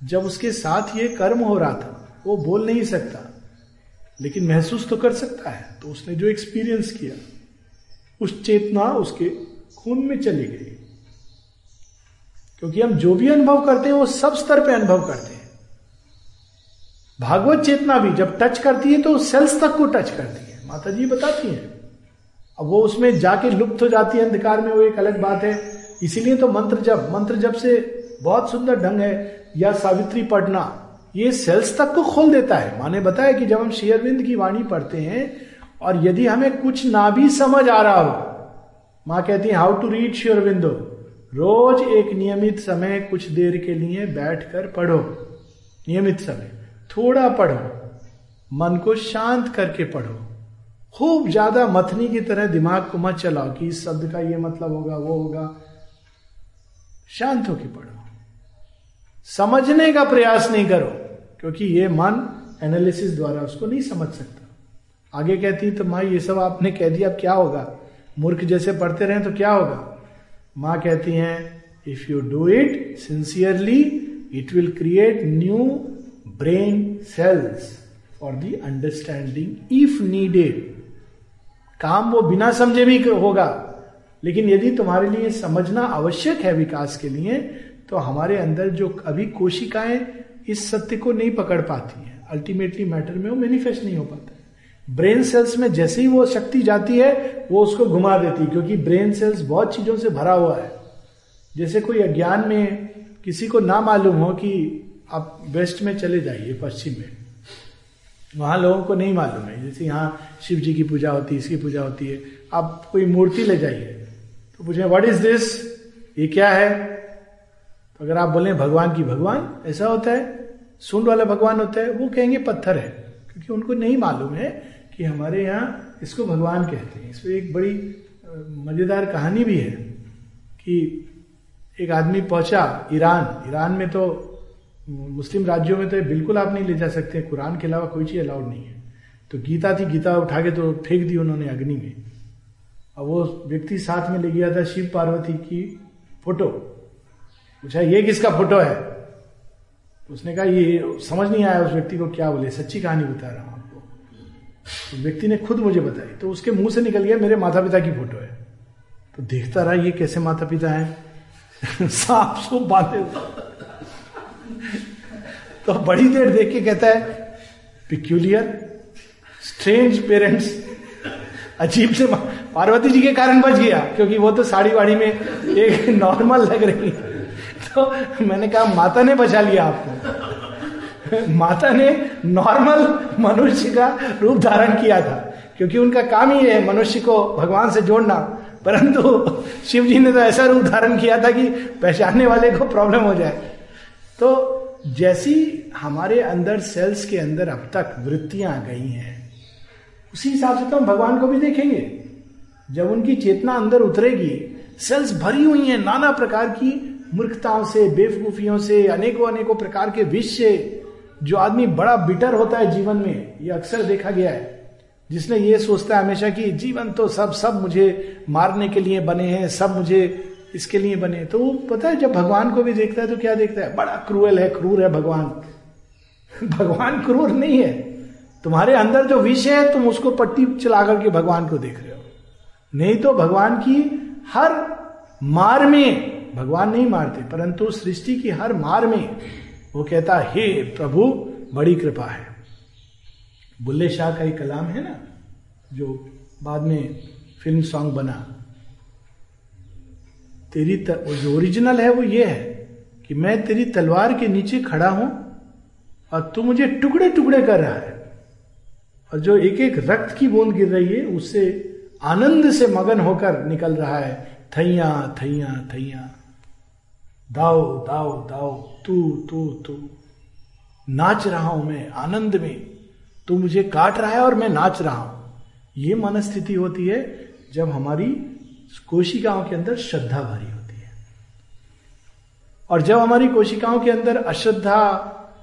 जब उसके साथ ये कर्म हो रहा था, वो बोल नहीं सकता, लेकिन महसूस तो कर सकता है। तो उसने जो एक्सपीरियंस किया, उस चेतना उसके खून में चली गई। क्योंकि हम जो भी अनुभव करते हैं, वो सब स्तर पे अनुभव करते हैं। भागवत चेतना भी जब टच करती है तो सेल्स तक को टच करती है। माता जी बताती हैं अब वो उसमें जाके लुप्त हो जाती है अंधकार में, वो एक अलग बात है। इसीलिए तो मंत्र जब मंत्र जब से बहुत सुंदर ढंग है। या सावित्री पढ़ना, ये सेल्स तक को खोल देता है। माने बताया कि जब हम शेयरविंद की वाणी पढ़ते हैं, और यदि हमें कुछ ना भी समझ आ रहा हो, माँ कहती है हाउ टू रीड शेयरविंदो रोज एक नियमित समय कुछ देर के लिए बैठ कर पढ़ो। नियमित समय, थोड़ा पढ़ो। मन को शांत करके पढ़ो। खूब ज़्यादा मथनी की तरह दिमाग को मत चलाओ कि इस शब्द का ये मतलब होगा, वो होगा। शांत होकर पढ़ो। समझने का प्रयास नहीं करो, क्योंकि ये मन एनालिसिस द्वारा उसको नहीं समझ सकता। आगे कहती तो माँ, ये सब आपने कह दिया, अब क्या होगा? मूर्ख जैसे पढ़ते रहे तो क्या होगा? माँ कहती हैं if you do it sincerely it will create new brain cells for the understanding if needed काम वो बिना समझे भी होगा। लेकिन यदि तुम्हारे लिए समझना आवश्यक है विकास के लिए तो हमारे अंदर जो अभी कोशिकाएँ इस सत्य को नहीं पकड़ पाती हैं। अल्टीमेटली मैटर में वो मैनिफेस्ट नहीं हो पाता ब्रेन सेल्स में जैसे ही वो शक्ति जाती है, वो उसको घुमा देती है, क्योंकि ब्रेन सेल्स बहुत चीज़ों से भरा हुआ है। जैसे कोई अज्ञान में किसी को ना मालूम हो कि आप वेस्ट में चले जाइए, पश्चिम में। वहाँ लोगों को नहीं मालूम है। जैसे यहाँ शिव जी की पूजा होती है, इसकी पूजा होती है। आप कोई मूर्ति ले जाइए। तो पूछे व्हाट इज़ दिस ये क्या है? तो अगर आप बोले, भगवान की भगवान ऐसा होता है। सुंड वाला भगवान होता है। वो कहेंगे, पत्थर है। क्योंकि उनको नहीं मालूम है कि हमारे यहाँ इसको भगवान कहते हैं। इसमें एक बड़ी मज़ेदार कहानी भी है कि एक आदमी पहुँचा ईरान। ईरान में तो मुस्लिम राज्यों में तो बिल्कुल आप नहीं ले जा सकते, कुरान के अलावा कोई चीज़ अलाउड नहीं है। तो गीता थी, गीता उठा के तो फेंक दी उन्होंने अग्नि में। और वो व्यक्ति साथ में ले गया था शिव पार्वती की फ़ोटो। पूछा, ये किसका फ़ोटो है? उसने कहा, ये समझ नहीं आया उस व्यक्ति को क्या बोले, सच्ची कहानी बता रहा हूँ आपको। तो व्यक्ति ने खुद मुझे बताई। तो उसके मुँह से निकल गया, मेरे माता पिता की फ़ोटो है। तो देखता रहा, ये कैसे माता पिता है? सांप सो बांधे तो बड़ी देर देख के कहता है पिक्यूलियर स्ट्रेंज पेरेंट्स अजीब से पार्वती जी के कारण बच गया, क्योंकि वो तो साड़ी वाड़ी में एक नॉर्मल लग रही है। तो मैंने कहा, माता ने बचा लिया आपको। माता ने नॉर्मल मनुष्य का रूप धारण किया था, क्योंकि उनका काम ही है मनुष्य को भगवान से जोड़ना। परंतु शिव जी ने तो ऐसा रूप धारण किया था कि पहचानने वाले को प्रॉब्लम हो जाए। तो जैसी हमारे अंदर सेल्स के अंदर अब तक वृत्तियाँ गई हैं, उसी हिसाब से तो हम भगवान को भी देखेंगे। जब उनकी चेतना अंदर उतरेगी सेल्स भरी हुई हैं नाना प्रकार की मूर्खताओं से, बेवकूफियों से, अनेकों अनेकों प्रकार के विष से, जो आदमी बड़ा बिटर होता है जीवन में, ये अक्सर देखा गया है। जिसने ये सोचता है हमेशा कि जीवन तो सब सब मुझे मारने के लिए बने हैं, सब मुझे इसके लिए बने। तो वो पता है, जब भगवान को भी देखता है तो क्या देखता है? बड़ा क्रूअल है, क्रूर है भगवान। भगवान क्रूर नहीं है। तुम्हारे अंदर जो विषय है, तुम उसको पट्टी चला करके भगवान को देख रहे हो। नहीं तो भगवान की हर मार में, भगवान नहीं मारते, परंतु सृष्टि की हर मार में वो कहता हे प्रभु, बड़ी कृपा है। बुल्ले शाह का एक कलाम है ना, जो बाद में फ़िल्म सॉन्ग बना। तेरी त, जो ओरिजिनल है वो ये है कि मैं तेरी तलवार के नीचे खड़ा हूँ और तू मुझे टुकड़े टुकड़े कर रहा है। और जो एक एक रक्त की बूंद गिर रही है उससे आनंद से मगन होकर निकल रहा है। थैया थैया थैया। दाओ दाओ दाओ। तू तू तू। नाच रहा हूँ मैं आनंद में। तू मुझे काट रहा है और मैं नाच रहा हूँ। ये मनस्थिति होती है जब हमारी कोशिकाओं के अंदर श्रद्धा भरी होती है। और जब हमारी कोशिकाओं के अंदर अश्रद्धा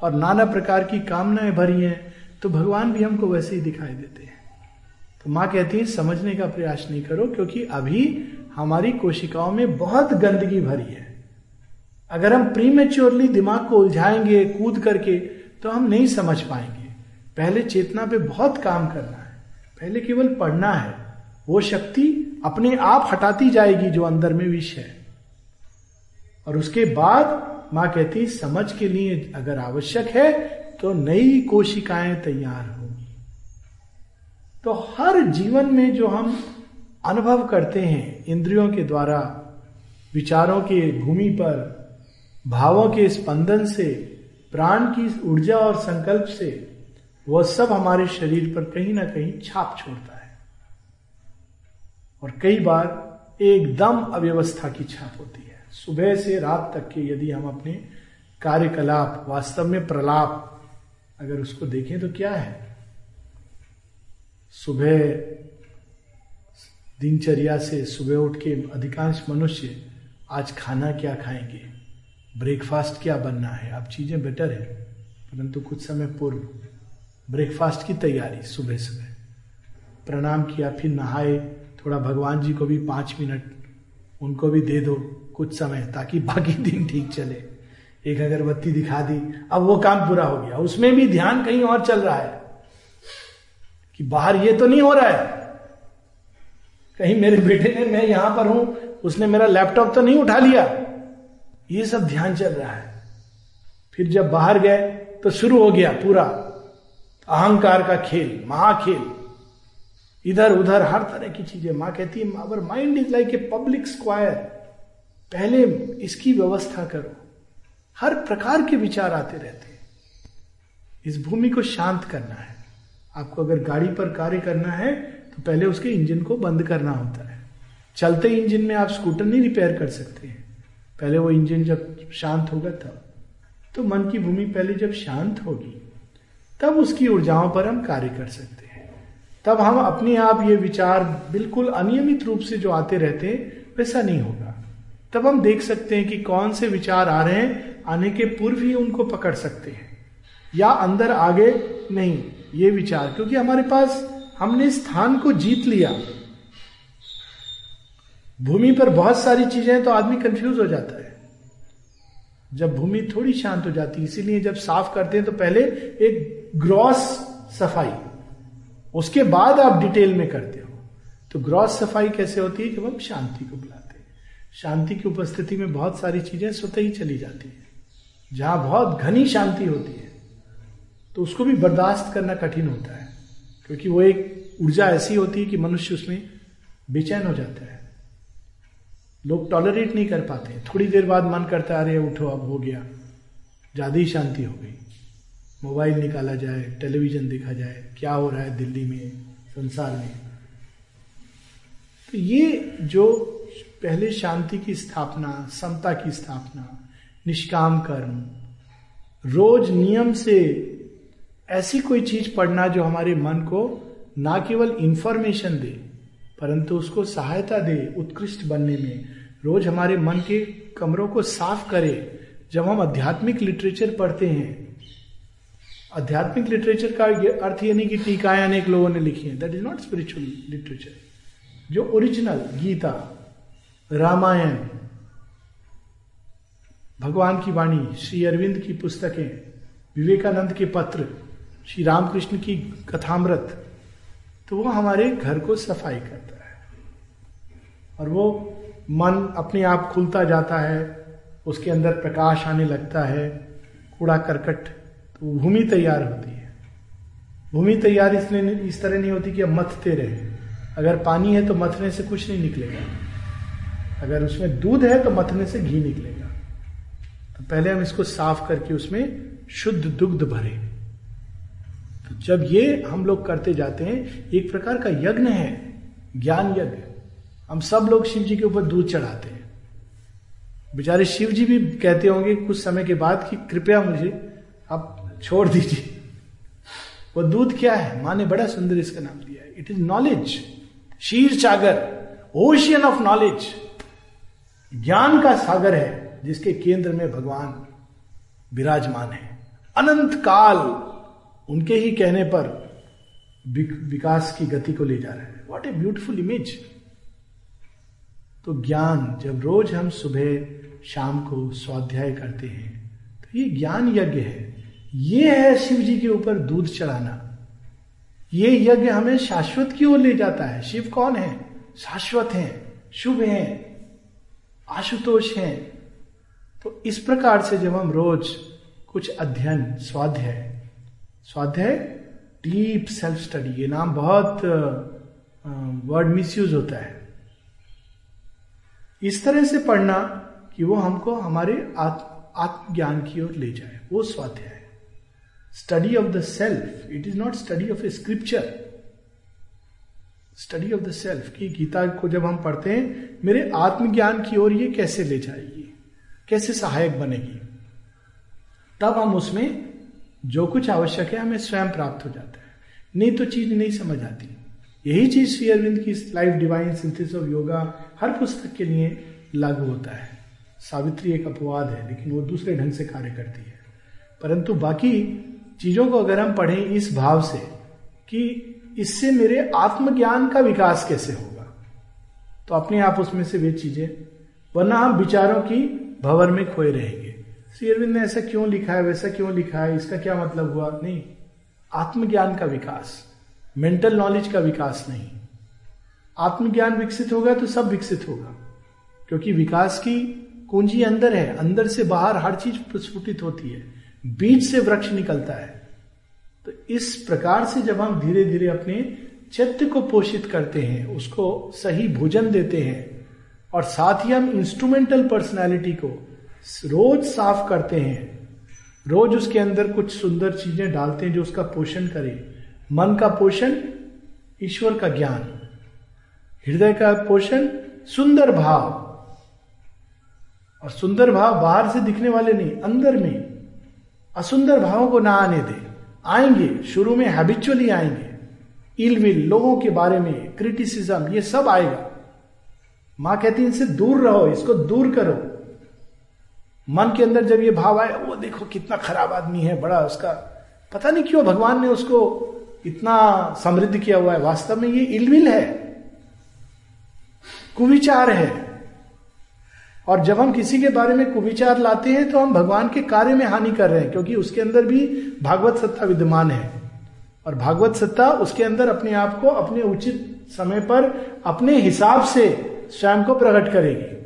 और नाना प्रकार की कामनाएँ भरी हैं तो भगवान भी हमको वैसे ही दिखाई देते हैं। तो माँ कहती है, समझने का प्रयास नहीं करो, क्योंकि अभी हमारी कोशिकाओं में बहुत गंदगी भरी है। अगर हम प्रीमेच्योरली दिमाग को उलझाएँगे, कूद करके तो हम नहीं समझ पाएँगे। पहले चेतना पे बहुत काम करना है। पहले केवल पढ़ना है। वो शक्ति अपने आप हटाती जाएगी जो अंदर में विष है। और उसके बाद माँ कहती समझ के लिए अगर आवश्यक है तो नई कोशिकाएँ तैयार होंगी। तो हर जीवन में जो हम अनुभव करते हैं, इंद्रियों के द्वारा, विचारों के भूमि पर, भावों के स्पंदन से, प्राण की ऊर्जा और संकल्प से वह सब हमारे शरीर पर कहीं ना कहीं छाप छोड़ता है। और कई बार एकदम अव्यवस्था की छाप होती है। सुबह से रात तक के यदि हम अपने कार्यकलाप, वास्तव में प्रलाप अगर उसको देखें तो क्या है? सुबह दिनचर्या से सुबह उठ के अधिकांश मनुष्य आज खाना क्या खाएँगे? ब्रेकफास्ट क्या बनना है? अब चीज़ें बेटर है, परंतु कुछ समय पूर्व ब्रेकफास्ट की तैयारी सुबह सुबह प्रणाम किया, फिर नहाए थोड़ा भगवान जी को भी पाँच मिनट उनको भी दे दो कुछ समय ताकि बाकी दिन ठीक चले। एक अगरबत्ती दिखा दी, अब वो काम पूरा हो गया। उसमें भी ध्यान कहीं और चल रहा है कि बाहर ये तो नहीं हो रहा है। कहीं मेरे बेटे ने, मैं यहाँ पर हूँ, उसने मेरा लैपटॉप तो नहीं उठा लिया। ये सब ध्यान चल रहा है। फिर जब बाहर गए तो शुरू हो गया पूरा अहंकार का खेल, महाखेल। इधर उधर हर तरह की चीज़ें। माँ कहती है our mind is like a public square पहले इसकी व्यवस्था करो। हर प्रकार के विचार आते रहते हैं। इस भूमि को शांत करना है। आपको अगर गाड़ी पर कार्य करना है तो पहले उसके इंजन को बंद करना होता है। चलते इंजन में आप स्कूटर नहीं रिपेयर कर सकते हैं। पहले वो इंजन जब शांत होगा तब। तो मन की भूमि पहले जब शांत होगी, तब उसकी ऊर्जाओं पर हम कार्य कर सकते हैं। तब हम अपने आप ये विचार बिल्कुल अनियमित रूप से जो आते रहते हैं, वैसा नहीं होगा। तब हम देख सकते हैं कि कौन से विचार आ रहे हैं, आने के पूर्व ही उनको पकड़ सकते हैं, या अंदर आगे नहीं, ये विचार। क्योंकि हमारे पास, हमने स्थान को जीत लिया। भूमि पर बहुत सारी चीज़ें हैं तो आदमी कंफ्यूज हो जाता है। जब भूमि थोड़ी शांत हो जाती है, इसीलिए जब साफ़ करते हैं तो पहले एक ग्रॉस सफ़ाई। उसके बाद आप डिटेल में करते हो। तो ग्रॉस सफ़ाई कैसे होती है कि हम शांति को बुलाते हैं। शांति की उपस्थिति में बहुत सारी चीज़ें स्वतः ही चली जाती है। जहाँ बहुत घनी शांति होती है तो उसको भी बर्दाश्त करना कठिन होता है, क्योंकि वो एक ऊर्जा ऐसी होती है कि मनुष्य उसमें बेचैन हो जाता है। लोग टॉलरेट नहीं कर पाते। थोड़ी देर बाद मन करता अरे, उठो, अब हो गया। ज़्यादा ही शांति हो गई। मोबाइल निकाला जाए, टेलीविज़न देखा जाए, क्या हो रहा है दिल्ली में, संसार में। तो ये जो पहले शांति की स्थापना, समता की स्थापना, निष्काम कर्म, रोज नियम से ऐसी कोई चीज़ पढ़ना जो हमारे मन को ना केवल इंफॉर्मेशन दे, परंतु उसको सहायता दे, उत्कृष्ट बनने में, रोज हमारे मन के कमरों को साफ़ करे। जब हम आध्यात्मिक लिटरेचर पढ़ते हैं आध्यात्मिक लिटरेचर का अर्थ ये नहीं कि टीकाएँ अनेक लोगों ने लिखी है। That is not spiritual literature जो ओरिजिनल गीता, रामायण, भगवान की वाणी, श्री अरविंद की पुस्तकें, विवेकानंद के पत्र, श्री रामकृष्ण की कथामृत तो वो हमारे घर को सफ़ाई करता है। और वो मन अपने आप खुलता जाता है, उसके अंदर प्रकाश आने लगता है कूड़ा करकट भूमि तैयार होती है। भूमि तैयार इसलिए इस तरह नहीं होती कि अब मथते रहे। अगर पानी है तो मथने से कुछ नहीं निकलेगा। अगर उसमें दूध है तो मथने से घी निकलेगा। तो पहले हम इसको साफ़ करके उसमें शुद्ध दुग्ध भरे। तो जब ये हम लोग करते जाते हैं, एक प्रकार का यज्ञ है, ज्ञान यज्ञ। हम सब लोग शिव जी के ऊपर दूध चढ़ाते हैं। बेचारे शिव जी भी कहते होंगे कुछ समय के बाद कि कृपया मुझे, आप छोड़ दीजिए। वो दूध क्या है? माँ ने बड़ा सुंदर इसका नाम दिया है। It is knowledge Ksheer Sagar ocean of knowledge ज्ञान का सागर है, जिसके केंद्र में भगवान विराजमान है। अनंत काल उनके ही कहने पर विकास की गति को ले जा रहा है। वॉट ए ब्यूटिफुल इमेज तो ज्ञान, जब रोज हम सुबह, शाम को स्वाध्याय करते हैं तो ये ज्ञान यज्ञ है। ये है शिव जी के ऊपर दूध चढ़ाना। ये यज्ञ हमें शाश्वत की ओर ले जाता है। शिव कौन है? शाश्वत है, शुभ है, आशुतोष है। तो इस प्रकार से जब हम रोज कुछ अध्ययन, स्वाध्याय स्वाध्याय, डीप सेल्फ स्टडी, ये नाम बहुत वर्ड मिसयूज होता है। इस तरह से पढ़ना कि वो हमको हमारे आत्मज्ञान की ओर ले जाए, वो स्वाध्याय। Study of the self it is not study of a scripture study of the self की गीता को जब हम पढ़ते हैं, मेरे आत्मज्ञान की ओर ये कैसे ले जाएगी? कैसे सहायक बनेगी? तब हम उसमें जो कुछ आवश्यक है, हमें स्वयं प्राप्त हो जाता है। नहीं तो चीज़ नहीं समझ आती। यही चीज़ श्री अरविंद की life divine synthesis of yoga हर पुस्तक के लिए लागू होता है। सावित्री एक अपवाद है, लेकिन वो दूसरे ढंग से कार्य करती है। परंतु बाकी चीज़ों को अगर हम पढ़ें इस भाव से कि इससे मेरे आत्मज्ञान का विकास कैसे होगा तो अपने आप उसमें से वे चीज़ें, वरना हम विचारों की भवर में खोए रहेंगे। श्री अरविंद ने ऐसा क्यों लिखा है, वैसा क्यों लिखा है, इसका क्या मतलब हुआ? नहीं, आत्मज्ञान का विकास, मेंटल नॉलेज का विकास नहीं। आत्मज्ञान विकसित होगा तो सब विकसित होगा, क्योंकि विकास की कुंजी अंदर है, अंदर से बाहर हर चीज़ प्रस्फुटित होती है। बीज से वृक्ष निकलता है। तो इस प्रकार से जब हम धीरे धीरे अपने चित्त को पोषित करते हैं, उसको सही भोजन देते हैं और साथ ही हम इंस्ट्रूमेंटल पर्सनैलिटी को रोज साफ़ करते हैं, रोज उसके अंदर कुछ सुंदर चीज़ें डालते हैं जो उसका पोषण करे। मन का पोषण, ईश्वर का ज्ञान। हृदय का पोषण, सुंदर भाव। और सुंदर भाव बाहर से दिखने वाले नहीं, अंदर में। असुंदर भावों को ना आने दे। आएँगे, शुरू में हैबिचुअली आएँगे। इल विल लोगों के बारे में क्रिटिसिज्म ये सब आएगा। माँ कहती इनसे दूर रहो, इसको दूर करो। मन के अंदर जब ये भाव आए, वो देखो कितना खराब आदमी है, बड़ा उसका, पता नहीं क्यों भगवान ने उसको इतना समृद्ध किया हुआ है। वास्तव में ये इलविल है। कुविचार है। और जब हम किसी के बारे में कुविचार लाते हैं तो हम भगवान के कार्य में हानि कर रहे हैं, क्योंकि उसके अंदर भी भागवत सत्ता विद्यमान है। और भागवत सत्ता उसके अंदर अपने आप को, अपने उचित समय पर, अपने हिसाब से स्वयं को प्रकट करेगी।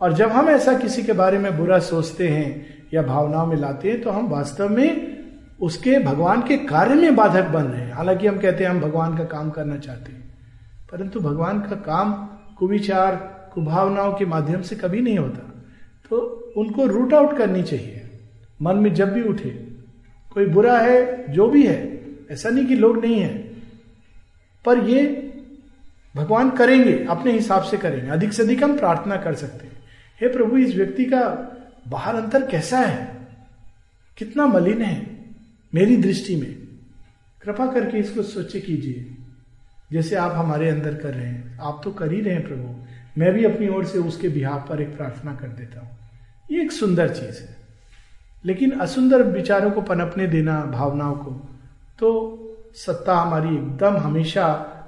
और जब हम ऐसा किसी के बारे में बुरा सोचते हैं या भावनाओं में लाते हैं तो हम वास्तव में उसके भगवान के कार्य में बाधक बन रहे हैं। हालाँकि हम कहते हैं, हम भगवान का काम करना चाहते हैं। परंतु भगवान का काम कुविचार कुभावनाओं के माध्यम से कभी नहीं होता। तो उनको रूट आउट करनी चाहिए। मन में जब भी उठे, कोई बुरा है, जो भी है, ऐसा नहीं कि लोग नहीं है, पर ये भगवान करेंगे, अपने हिसाब से करेंगे, अधिक से अधिक हम प्रार्थना कर सकते हैं। हे प्रभु, इस व्यक्ति का बाहर अंतर कैसा है? कितना मलिन है मेरी दृष्टि में। कृपा करके इसको सोचे कीजिए। जैसे आप हमारे अंदर कर रहे हैं। आप तो कर ही रहे हैं प्रभु। मैं भी अपनी ओर से उसके बिहार पर एक प्रार्थना कर देता हूँ। ये एक सुंदर चीज़ है। लेकिन असुंदर विचारों को पनपने देना, भावनाओं को तो सत्ता हमारी एकदम हमेशा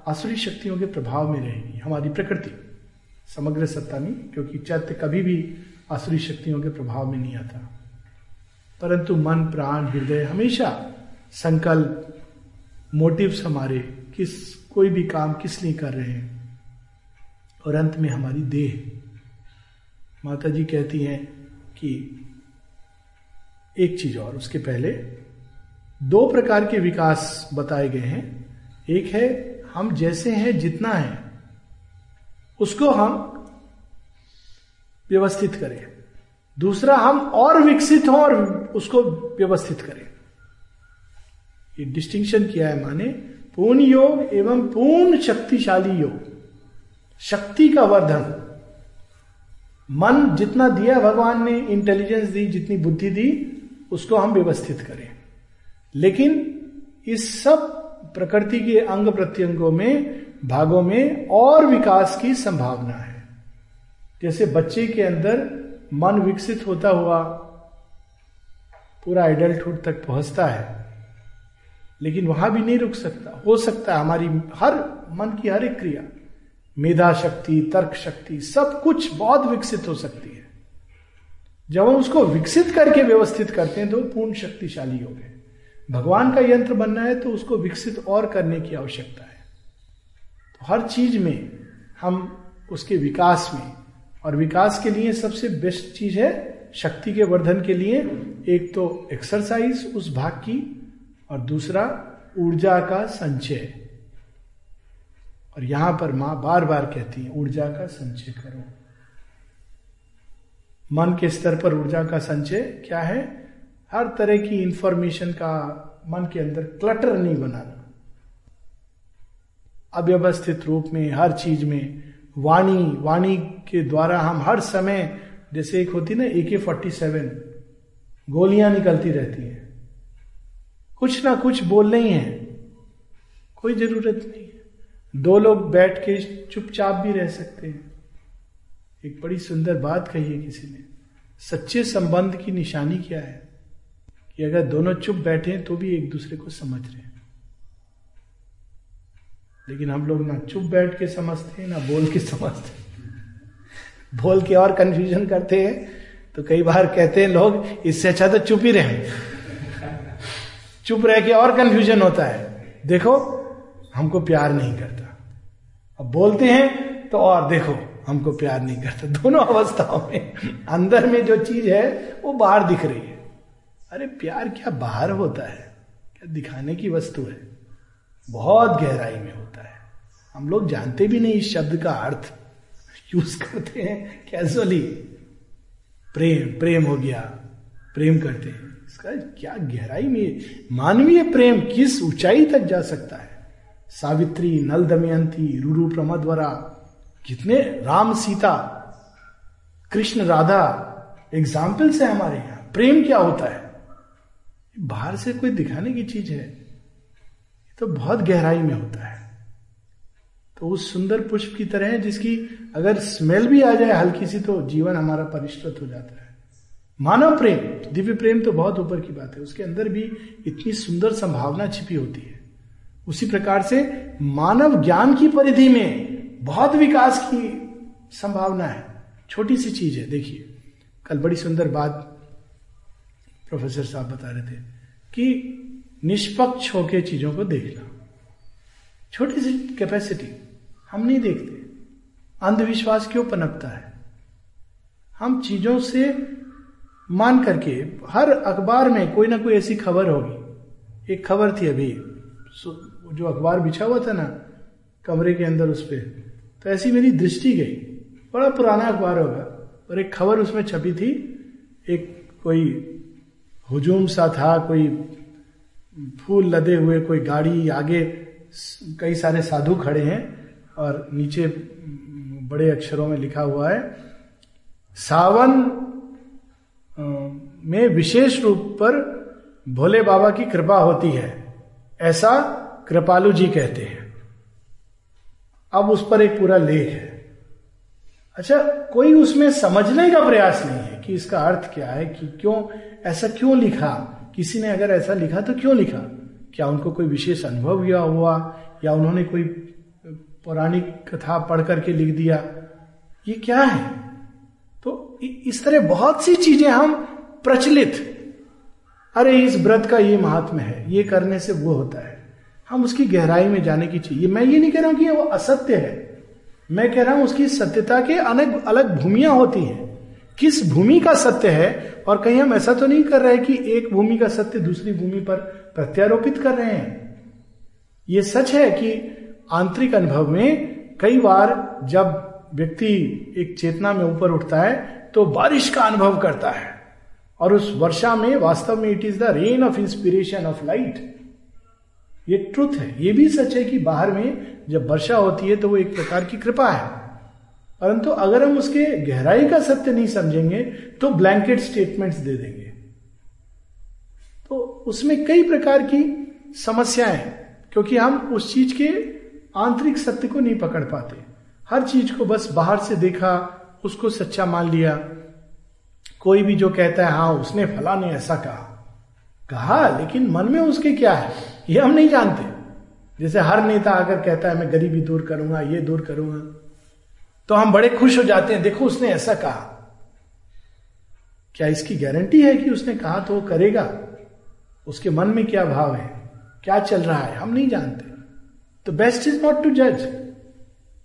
असुरी शक्तियों के प्रभाव में रहेगी, हमारी प्रकृति। समग्र सत्ता नहीं, क्योंकि चैत्य कभी भी असुरी शक्तियों के प्रभाव में नहीं आता। परंतु मन, प्राण, हृदय हमेशा संकल्प, मोटिव्स हमारे, किस, कोई भी काम किस लिए कर रहे हैं और अंत में हमारी देह। माता जी कहती हैं कि एक चीज़ और, उसके पहले दो प्रकार के विकास बताए गए हैं। एक है, हम जैसे हैं जितना है, उसको हम व्यवस्थित करें। दूसरा, हम और विकसित हों और उसको व्यवस्थित करें। ये डिस्टिंक्शन किया है माने पूर्ण योग एवं पूर्ण शक्तिशाली योग। शक्ति का वर्धन। मन जितना दिया भगवान ने इंटेलिजेंस दी, जितनी बुद्धि दी, उसको हम व्यवस्थित करें। लेकिन इस सब प्रकृति के अंग प्रत्यंगों में, भागों में और विकास की संभावना है। जैसे बच्चे के अंदर मन विकसित होता हुआ, पूरा एडल्टहुड तक पहुँचता है, लेकिन वहाँ भी नहीं रुक सकता। हो सकता है हमारी हर, मन की हर एक क्रिया मेधा शक्ति तर्क शक्ति सब कुछ बहुत विकसित हो सकती है। जब हम उसको विकसित करके व्यवस्थित करते हैं तो पूर्ण शक्तिशाली हो गए। भगवान का यंत्र बनना है तो उसको विकसित और करने की आवश्यकता है। तो हर चीज़ में हम उसके विकास में, और विकास के लिए सबसे बेस्ट चीज़ है शक्ति के वर्धन के लिए। एक तो एक्सरसाइज उस भाग की, और दूसरा ऊर्जा का संचय। और यहाँ पर माँ बार बार कहती है, ऊर्जा का संचय करो। मन के स्तर पर ऊर्जा का संचय क्या है? हर तरह की इंफॉर्मेशन का मन के अंदर क्लटर नहीं बनाना। अव्यवस्थित रूप में, हर चीज़ में, वाणी वाणी के द्वारा हम हर समय, जैसे एक होती ना ए के फोर्टी सेवन गोलियाँ निकलती रहती हैं। कुछ ना कुछ बोलने ही है। कोई ज़रूरत नहीं। दो लोग बैठ के चुपचाप भी रह सकते हैं। एक बड़ी सुंदर बात कही है किसी ने। सच्चे संबंध की निशानी क्या है? कि अगर दोनों चुप बैठे हैं तो भी एक दूसरे को समझ रहे हैं। लेकिन हम लोग ना चुप बैठ के समझते हैं, ना बोल के समझते हैं। बोल के और कंफ्यूजन करते हैं तो कई बार कहते हैं लोग, इससे अच्छा तो चुप ही रहे। चुप रह के और कंफ्यूजन होता है। देखो, हमको प्यार नहीं करता। अब बोलते हैं तो और देखो, हमको प्यार नहीं करता। दोनों अवस्थाओं में, अंदर में जो चीज़ है, वो बाहर दिख रही है। अरे प्यार क्या बाहर होता है? क्या दिखाने की वस्तु है? बहुत गहराई में होता है। हम लोग जानते भी नहीं इस शब्द का अर्थ। यूज़ करते हैं कैजुअली प्रेम प्रेम हो गया। प्रेम करते हैं। इसका क्या गहराई में, मानवीय प्रेम किस ऊंचाई तक जा सकता है? सावित्री नल दमयंती रूरू प्रमदवरा कितने राम सीता, कृष्ण राधा एग्जाम्पल्स है हमारे यहाँ, प्रेम क्या होता है? बाहर से कोई दिखाने की चीज़ है तो बहुत गहराई में होता है। तो उस सुंदर पुष्प की तरह है, जिसकी अगर स्मेल भी आ जाए हल्की सी तो जीवन हमारा परिष्कृत हो जाता है। मानव प्रेम, दिव्य प्रेम तो बहुत ऊपर की बात है, उसके अंदर भी इतनी सुंदर संभावना छिपी होती है। उसी प्रकार से मानव ज्ञान की परिधि में बहुत विकास की संभावना है। छोटी सी चीज़ है, देखिए। कल बड़ी सुंदर बात प्रोफेसर साहब बता रहे थे कि निष्पक्ष होकर चीज़ों को देखना। छोटी सी कैपेसिटी हम नहीं देखते। अंधविश्वास क्यों पनपता है? हम चीज़ों से मान करके हर अखबार में कोई ना कोई ऐसी खबर होगी। एक खबर थी अभी जो अखबार बिछा हुआ था ना, कमरे के अंदर उस पर तो ऐसी मेरी दृष्टि गई। बड़ा पुराना अखबार होगा, और एक खबर उसमें छपी थी, एक कोई हुजूम सा था, कोई फूल लदे हुए, कोई गाड़ी आगे, कई सारे साधु खड़े हैं, और नीचे बड़े अक्षरों में लिखा हुआ है, सावन में विशेष रूप पर भोले बाबा की कृपा होती है। ऐसा कृपालु जी कहते हैं। अब उस पर एक पूरा लेख है। अच्छा कोई उसमें समझने का प्रयास नहीं है कि इसका अर्थ क्या है, कि क्यों, ऐसा क्यों लिखा? किसी ने अगर ऐसा लिखा तो क्यों लिखा? क्या उनको कोई विशेष अनुभव हुआ हुआ? या उन्होंने कोई पौराणिक कथा पढ़ करके लिख दिया? ये क्या है? तो इस तरह बहुत सी चीज़ें हम प्रचलित। अरे, इस व्रत का ये महात्मा है, ये करने से वो होता है। हम उसकी गहराई में जाने की चाहिए। मैं ये नहीं कह रहा हूँ कि वो असत्य है। मैं कह रहा हूँ उसकी सत्यता के अलग अलग भूमिया होती हैं। किस भूमि का सत्य है? और कहीं हम ऐसा तो नहीं कर रहे कि एक भूमि का सत्य दूसरी भूमि पर प्रत्यारोपित कर रहे हैं? ये सच है कि आंतरिक अनुभव में कई बार जब व्यक्ति एक चेतना में ऊपर उठता है तो बारिश का अनुभव करता है। और उस वर्षा में वास्तव में it is the rain of inspiration of light ये ट्रुथ है। ये भी सच है कि बाहर में जब वर्षा होती है तो वो एक प्रकार की कृपा है। परंतु अगर हम उसके गहराई का सत्य नहीं समझेंगे तो ब्लैंकेट स्टेटमेंट्स दे देंगे। तो उसमें कई प्रकार की समस्याएँ क्योंकि हम उस चीज़ के आंतरिक सत्य को नहीं पकड़ पाते। हर चीज़ को बस बाहर से देखा, उसको सच्चा मान लिया। कोई भी जो कहता है हाँ उसने फला ने ऐसा कहा। कहा, लेकिन मन में उसके क्या है? ये हम नहीं जानते। जैसे हर नेता अगर कहता है, मैं गरीबी दूर करूँगा, ये दूर करूँगा। तो हम बड़े खुश हो जाते हैं, देखो, उसने ऐसा कहा। क्या इसकी गारंटी है कि उसने कहा तो वो करेगा? उसके मन में क्या भाव है? क्या चल रहा है? हम नहीं जानते। तो बेस्ट इज़ नॉट टू जज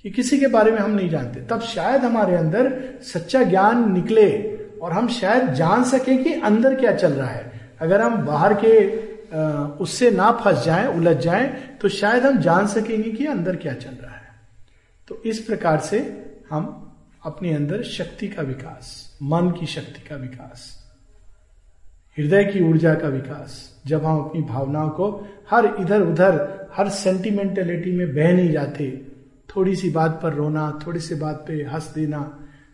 कि किसी के बारे में हम नहीं जानते। तब शायद हमारे अंदर सच्चा ज्ञान निकले और हम शायद जान सके कि अंदर क्या चल रहा है। अगर हम बाहर के उससे ना फंस जाएँ, उलझ जाएँ तो शायद हम जान सकेंगे कि अंदर क्या चल रहा है। तो इस प्रकार से हम अपने अंदर शक्ति का विकास, मन की शक्ति का विकास, हृदय की ऊर्जा का विकास, जब हम अपनी भावनाओं को हर इधर उधर, हर सेंटिमेंटलिटी में बह नहीं जाते, थोड़ी सी बात पर रोना, थोड़ी सी बात पे हंस देना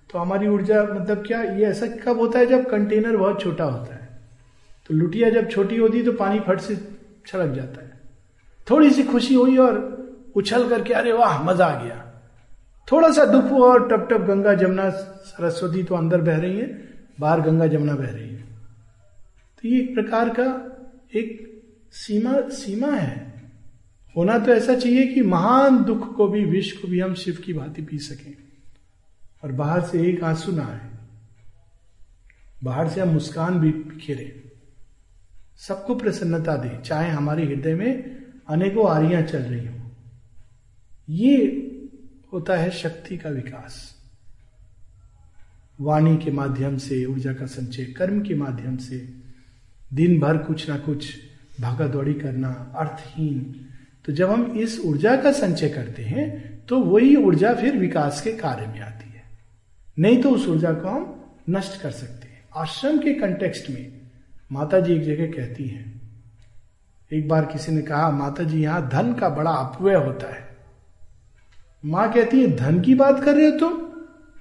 तो हमारी ऊर्जा मतलब क्या, ये ऐसा कब होता है जब कंटेनर बहुत छोटा होता है? तो लुटिया जब छोटी होती तो पानी फट से छलक जाता है। थोड़ी सी खुशी हुई और उछल करके, अरे वाह, मज़ा आ गया। थोड़ा सा दुख हुआ और टप टप गंगा जमुना सरस्वती तो अंदर बह रही है, बाहर गंगा जमुना बह रही है। तो ये एक प्रकार का एक सीमा सीमा है। होना तो ऐसा चाहिए कि महान दुख को भी, विष को भी हम शिव की भांति पी सकें। और बाहर से एक आँसू ना आए। बाहर से हम मुस्कान भी बिखेरे सबको प्रसन्नता दे, चाहे हमारे हृदय में अनेकों आरियाँ चल रही हो। ये होता है शक्ति का विकास। वाणी के माध्यम से, ऊर्जा का संचय, कर्म के माध्यम से दिन भर कुछ ना कुछ भागा दौड़ी करना, अर्थहीन। तो जब हम इस ऊर्जा का संचय करते हैं तो वही ऊर्जा फिर विकास के कार्य में आती है। नहीं तो उस ऊर्जा को हम नष्ट कर सकते हैं। आश्रम के कंटेक्स्ट में माता जी एक जगह कहती हैं, एक बार किसी ने कहा माता जी यहाँ धन का बड़ा अपव्यय होता है। माँ कहती है, धन की बात कर रहे हो तुम?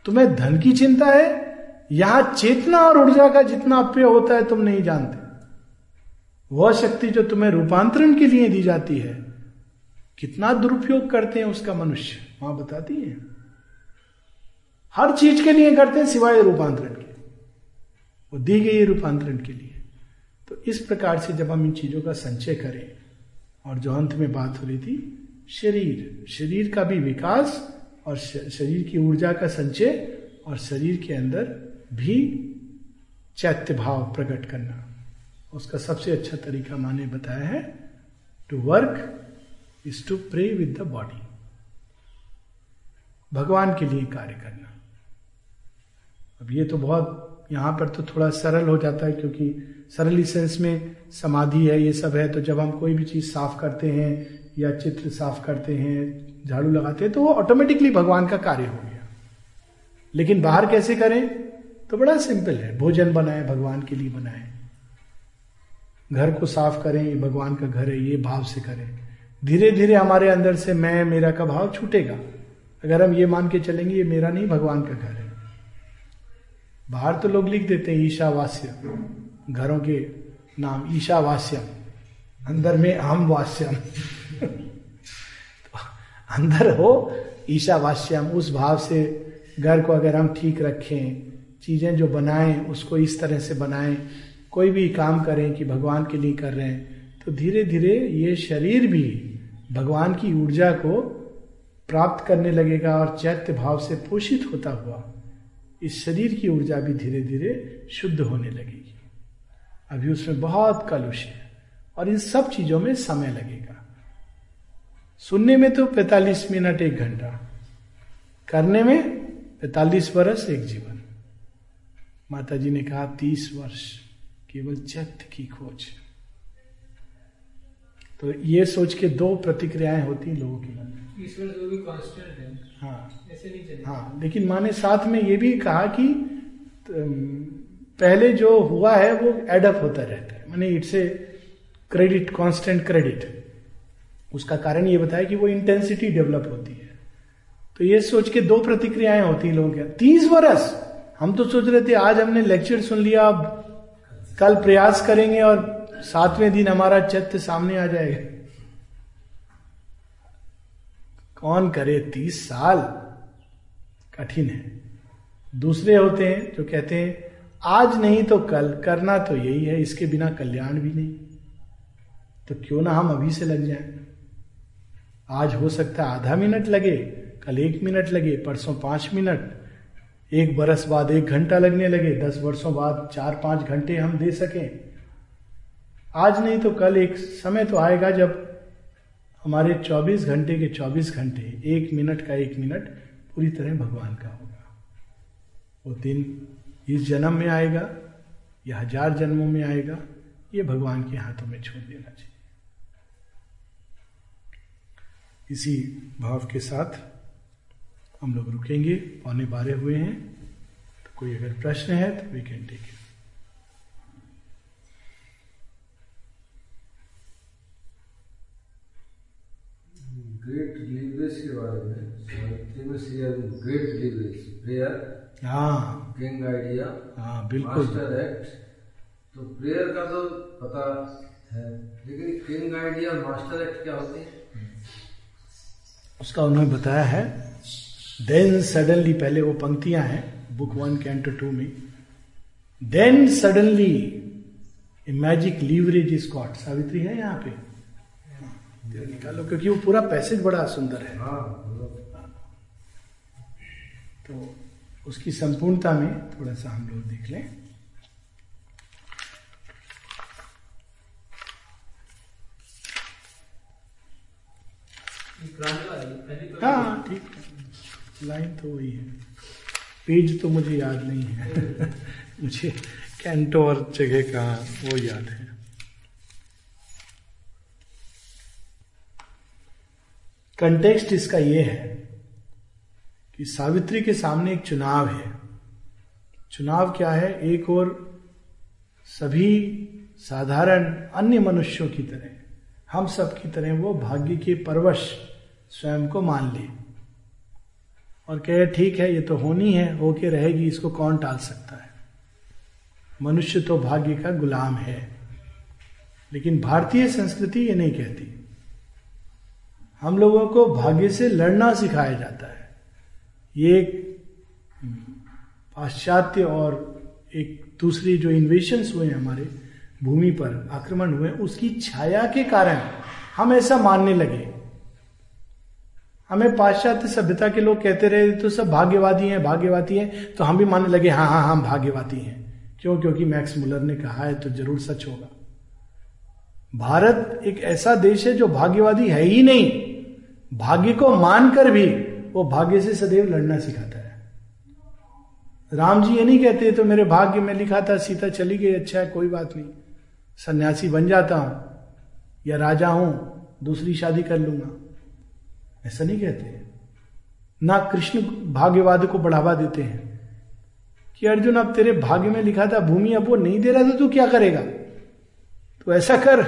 तुम्हें धन की चिंता है? यहाँ चेतना और ऊर्जा का जितना अपव्यय होता है, तुम नहीं जानते। वह शक्ति जो तुम्हें रूपांतरण के लिए दी जाती है, कितना दुरुपयोग करते हैं उसका मनुष्य? माँ बताती है, हर चीज़ के लिए करते हैं सिवाय रूपांतरण के। वो दी गई रूपांतरण के लिए। तो इस प्रकार से जब हम इन चीज़ों का संचय करें, और जो अंत में बात हो रही थी, शरीर शरीर का भी विकास और शरीर की ऊर्जा का संचय और शरीर के अंदर भी चैत्य भाव प्रकट करना। उसका सबसे अच्छा तरीका माने बताया है to work is to pray with the body भगवान के लिए कार्य करना। अब ये तो बहुत, यहाँ पर तो थोड़ा सरल हो जाता है क्योंकि सरल सेंस में समाधि है, ये सब है तो जब हम कोई भी चीज़ साफ़ करते हैं या चित्र साफ़ करते हैं, झाड़ू लगाते हैं तो वो ऑटोमेटिकली भगवान का कार्य हो गया। लेकिन बाहर कैसे करें? तो बड़ा सिंपल है, भोजन बनाए, भगवान के लिए बनाए। घर को साफ़ करें, ये भगवान का घर है, ये भाव से करें। धीरे धीरे हमारे अंदर से मैं, मेरा का भाव छूटेगा। अगर हम ये मान के चलेंगे, ये मेरा नहीं, भगवान का घर है। बाहर तो लोग लिख देते हैं, ईशावास्य। घरों के नाम ईशावास्यम। अंदर में अहम वास्यम अंदर हो ईशावास्यम, उस भाव से घर को अगर हम ठीक रखें, चीज़ें जो बनाएँ, उसको इस तरह से बनाएँ, कोई भी काम करें कि भगवान के लिए कर रहे हैं तो धीरे धीरे ये शरीर भी भगवान की ऊर्जा को प्राप्त करने लगेगा और चैत्य भाव से पोषित होता हुआ इस शरीर की ऊर्जा भी धीरे धीरे शुद्ध होने लगेगी। अभी उसमें बहुत कलुष है। और इन सब चीज़ों में समय लगेगा। सुनने में तो 45 मिनट एक घंटा करने में 45 वर्ष एक जीवन। माता जी ने कहा 30 वर्ष केवल चैत्य की खोज। तो ये सोच के दो प्रतिक्रियाएँ होती हैं लोगों के मन में। ईश्वर जो भी कांस्टेंट है। हाँ। ऐसे नहीं हाँ लेकिन माँ ने साथ में ये भी कहा कि पहले जो हुआ है, वो एडअप होता रहता है। माने it's a credit constant credit उसका कारण ये बताया कि वो इंटेंसिटी डेवलप होती है। तो ये सोच के दो प्रतिक्रियाएँ होती हैं लोगों के। तीस वर्ष, हम तो सोच रहे थे, आज हमने लेक्चर सुन लिया, अब कल प्रयास करेंगे और सातवें दिन हमारा चैत्य सामने आ जाएगा। कौन करे तीस साल? कठिन है। दूसरे होते हैं जो कहते हैं आज नहीं तो कल, करना तो यही है, इसके बिना कल्याण भी नहीं। तो क्यों ना हम अभी से लग जाएँ? आज हो सकता है आधा मिनट लगे, कल एक मिनट लगे, परसों पाँच मिनट, एक बरस बाद एक घंटा लगने लगे, दस वर्षों बाद चार पाँच घंटे हम दे सकें। आज नहीं तो कल, एक समय तो आएगा जब हमारे 24 घंटे के 24 घंटे, एक मिनट का एक मिनट पूरी तरह भगवान का होगा। वो दिन इस जन्म में आएगा, या हज़ार जन्मों में आएगा, ये भगवान के हाथों में छोड़ देना चाहिए। इसी भाव के साथ हम लोग रुकेंगे, पौने बारह हुए हैं। तो कोई अगर प्रश्न है तो we can take it great leverage के बारे में ग्रेट लीवरेज प्रेयर हाँ। किंग आइडिया हाँ बिल्कुल। एक्ट तो प्रेयर का तो पता है लेकिन किंग आइडिया मास्टर एक्ट क्या होते हैं? उसका उन्होंने बताया है। देन सडनली पहले वो पंक्तियाँ हैं बुक वन कैंटो टू में। Then suddenly a magic leverage is got Savitri है यहाँ पे? निकालो क्योंकि वो पूरा पैसेज बड़ा सुंदर है। हाँ तो उसकी संपूर्णता में थोड़ा सा हम लोग देख लें। हाँ ठीक। है लाइन तो वही है। पेज तो मुझे याद नहीं है। मुझे कैंटो और जगह का वो याद है। कंटेक्स्ट इसका ये है। कि सावित्री के सामने एक चुनाव है। चुनाव क्या है? एक और सभी साधारण अन्य मनुष्यों की तरह। हम सब की तरह वो भाग्य के परवश स्वयं को मान ले। और कहे, ठीक है, ये तो होनी है, होके रहेगी, इसको कौन टाल सकता है? मनुष्य तो भाग्य का गुलाम है। लेकिन भारतीय संस्कृति ये नहीं कहती। हम लोगों को भाग्य से लड़ना सिखाया जाता है। ये पाश्चात्य और एक दूसरी जो इन्वेशन हुए हमारे भूमि पर, आक्रमण हुए, उसकी छाया के कारण हम ऐसा मानने लगे। हमें पाश्चात्य सभ्यता के लोग कहते रहे तो सब भाग्यवादी हैं भाग्यवादी हैं। तो हम भी मानने लगे हाँ हाँ हम भाग्यवादी हैं। क्यों? क्योंकि मैक्स मुलर ने कहा है तो ज़रूर सच होगा। भारत एक ऐसा देश है जो भाग्यवादी है ही नहीं। भाग्य को मानकर भी वो भाग्य से सदैव लड़ना सिखाता है। राम जी ये नहीं कहते तो मेरे भाग्य में लिखा था, सीता चली गई अच्छा है कोई बात नहीं। सन्यासी बन जाता हूँ, या राजा हूँ, दूसरी शादी कर लूँगा। ऐसा नहीं कहते। ना कृष्ण भाग्यवाद को बढ़ावा देते हैं। कि अर्जुन, अब तेरे भाग्य में लिखा था, भूमि, अब वो नहीं दे रहा था तू क्या करेगा? तो ऐसा कर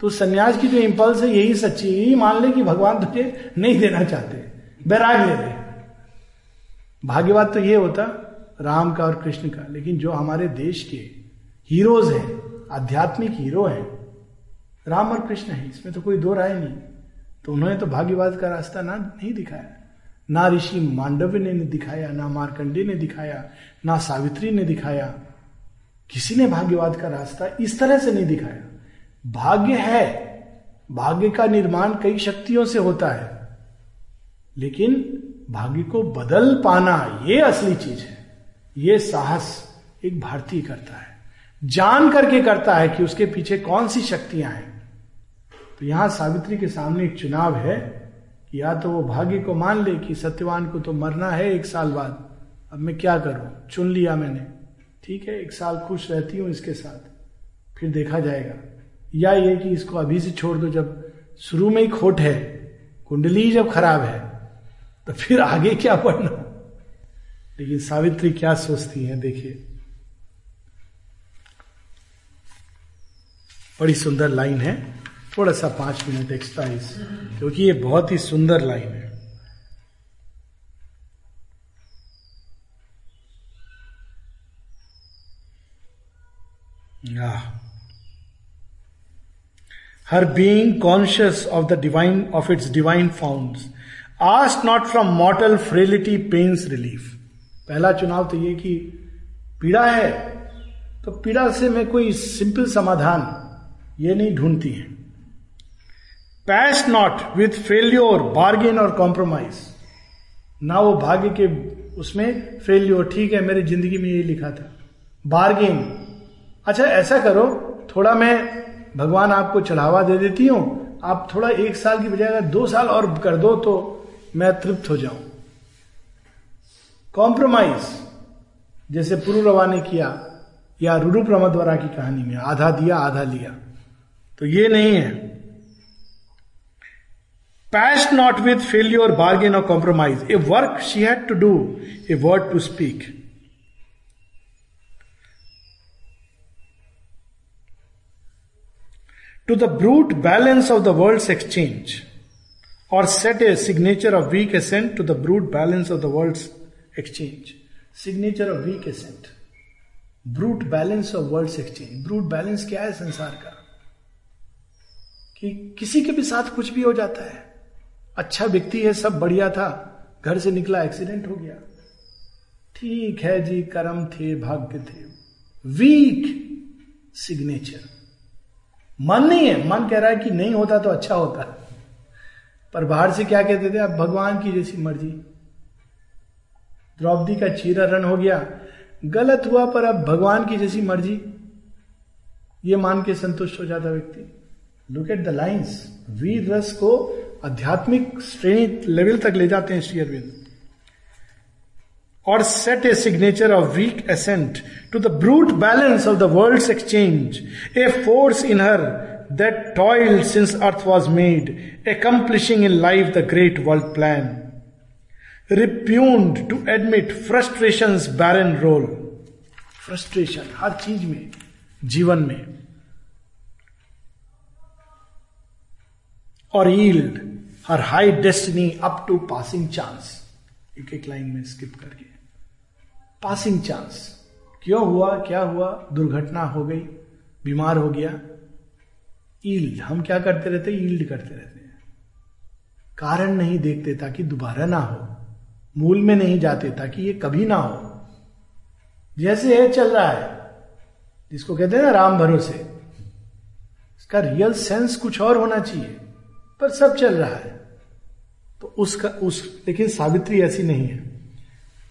तो सन्यास की जो इंपल्स है, यही सच्ची, यही मान ले कि भगवान तुझे नहीं देना चाहते। बैराग ले ले भाग्यवाद तो ये होता, राम का और कृष्ण का, लेकिन जो हमारे देश के हीरोज हैं, आध्यात्मिक हीरो हैं, राम और कृष्ण है, इसमें तो कोई दो राय नहीं। तो उन्होंने तो भाग्यवाद का रास्ता ना, नहीं दिखाया। ना ऋषि मांडव्य ने दिखाया, ना मार्कंडे ने दिखाया, ना सावित्री ने दिखाया। किसी ने भाग्यवाद का रास्ता इस तरह से नहीं दिखाया। भाग्य है। भाग्य का निर्माण कई शक्तियों से होता है। लेकिन भाग्य को बदल पाना ये असली चीज़ है। ये साहस एक भारतीय करता है। जान करके करता है कि उसके पीछे कौन सी शक्तियाँ हैं। तो यहाँ सावित्री के सामने एक चुनाव है कि या तो वो भाग्य को मान ले कि सत्यवान को तो मरना है एक साल बाद। अब मैं क्या करूँ? चुन लिया मैंने। ठीक है, एक साल खुश रहती हूँ इसके साथ। फिर देखा जाएगा। या ये कि इसको अभी से छोड़ दो जब शुरू में ही खोट है, कुंडली जब खराब है तो फिर आगे क्या पढ़ना लेकिन सावित्री क्या सोचती है, देखिए। बड़ी सुंदर लाइन है। थोड़ा सा पाँच मिनट एक्स्ट्रा इस, क्योंकि ये बहुत ही सुंदर लाइन है। Her being conscious of the divine of its divine found asked not from mortal frailty pain's relief. पहला चुनाव तो ये कि पीड़ा है तो पीड़ा से मैं कोई सिंपल समाधान ये नहीं ढूंढती है। Patched not with failure, bargain or compromise. ना वो भाग्य के उसमें फेल्योर, ठीक है, मेरी ज़िंदगी में ये लिखा था। बार्गेन। अच्छा ऐसा करो, थोड़ा मैं भगवान आपको चढ़ावा दे देती हूँ, आप थोड़ा एक साल की बजाय दो साल और कर दो तो मैं तृप्त हो जाऊँ। कॉम्प्रोमाइज जैसे पुरुरवा ने किया, या रुरु प्रमद्वरा की कहानी में, आधा दिया, आधा लिया। तो ये नहीं है। Patched not with failure bargain or compromise a work she had to do a word to speak to the brute balance of the world exchange or set a signature of weak assent to the brute balance of the world exchange signature of weak assent brute balance of world exchange brute balance क्या है संसार का? कि किसी के भी साथ कुछ भी हो जाता है। अच्छा व्यक्ति है, सब बढ़िया था, घर से निकला एक्सीडेंट हो गया। ठीक है जी, कर्म थे, भाग्य थे। वीक सिग्नेचर मन नहीं है। मन कह रहा है कि नहीं होता तो अच्छा होता। पर बाहर से क्या कहते थे? अब भगवान की जैसी मर्ज़ी। द्रौपदी का चीरा रन हो गया। गलत हुआ पर अब भगवान की जैसी मर्ज़ी। ये मान के संतुष्ट हो जाता व्यक्ति। लुक एट द लाइन्स वीर रस को आध्यात्मिक श्रेणी लेवल तक ले जाते हैं Shri Aurobindo. Or set a signature of weak assent to the brute balance of the world exchange a force in her that toiled since earth was made, accomplishing in life the great world plan. Repugned to admit frustration's barren role. Frustration हर चीज़ में जीवन में और yield her high destiny up to passing chance एक एक line में skip करके पासिंग चांस क्यों हुआ क्या हुआ दुर्घटना हो गई बीमार हो गया ईल्ड हम क्या करते रहते हैं? ईल्ड करते रहते हैं। कारण नहीं देखते ताकि दोबारा ना हो। मूल में नहीं जाते ताकि ये कभी ना हो। जैसे है, चल रहा है। जिसको कहते हैं ना, राम भरोसे। इसका रियल सेंस कुछ और होना चाहिए, पर सब चल रहा है। तो उसका, उस, लेकिन सावित्री ऐसी नहीं है।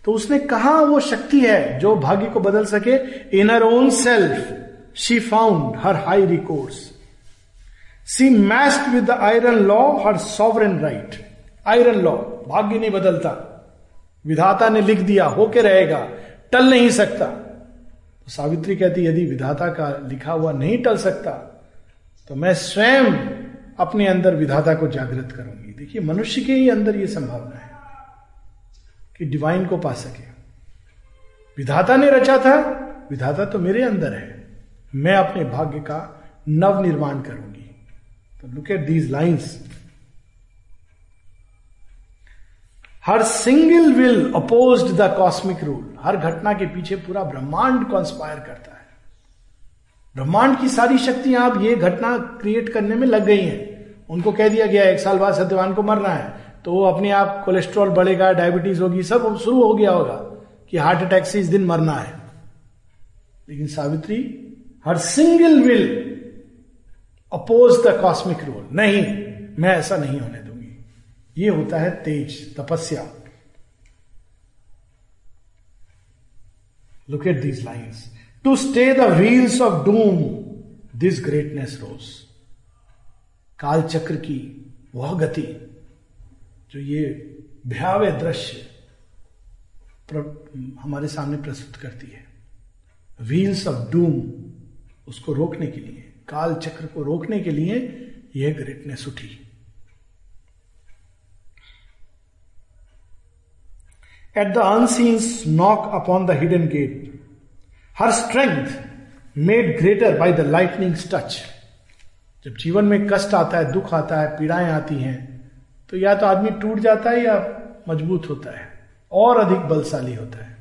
तो उसने कहा, वो शक्ति है, जो भाग्य को बदल सके। In her own self she found her high recourse she matched with the iron law her sovereign right iron law भाग्य नहीं बदलता। विधाता ने लिख दिया, होके रहेगा, टल नहीं सकता। तो सावित्री कहती, यदि विधाता का लिखा हुआ नहीं टल सकता तो मैं स्वयं अपने अंदर विधाता को जागृत करूँगी। देखिए, मनुष्य के ही अंदर यह संभावना है कि डिवाइन को पा सके। विधाता ने रचा था, विधाता तो मेरे अंदर है। मैं अपने भाग्य का नव निर्माण करूँगी। तो look at these lines her single will oppose the cosmic rule हर घटना के पीछे पूरा ब्रह्मांड कॉन्स्पायर करता है। ब्रह्मांड की सारी शक्तियाँ अब ये घटना क्रिएट करने में लग गई हैं। उनको कह दिया गया एक साल बाद सत्यवान को मरना है। तो वो अपने आप कोलेस्ट्रॉल बढ़ेगा डायबिटीज़ होगी, सब शुरू हो गया होगा कि हार्ट अटैक से इस दिन मरना है। लेकिन Savitri, her single will oppose the cosmic rule नहीं, मैं ऐसा नहीं होने दूँगी। ये होता है तेज तपस्या। Look at these lines to stay the wheels of doom this greatness rose काल चक्र की वह गति, जो ये भयावह दृश्य हमारे सामने प्रस्तुत करती है। व्हील्स ऑफ़ डूम उसको रोकने के लिए। काल चक्र को रोकने के लिए यह ग्रेटनेस उठी at the unseen's knock upon the hidden gate her strength made greater by the lightning touch जब जीवन में कष्ट आता है, दुख आता है, पीड़ाएँ आती हैं तो या तो आदमी टूट जाता है या मज़बूत होता है, और अधिक बलशाली होता है।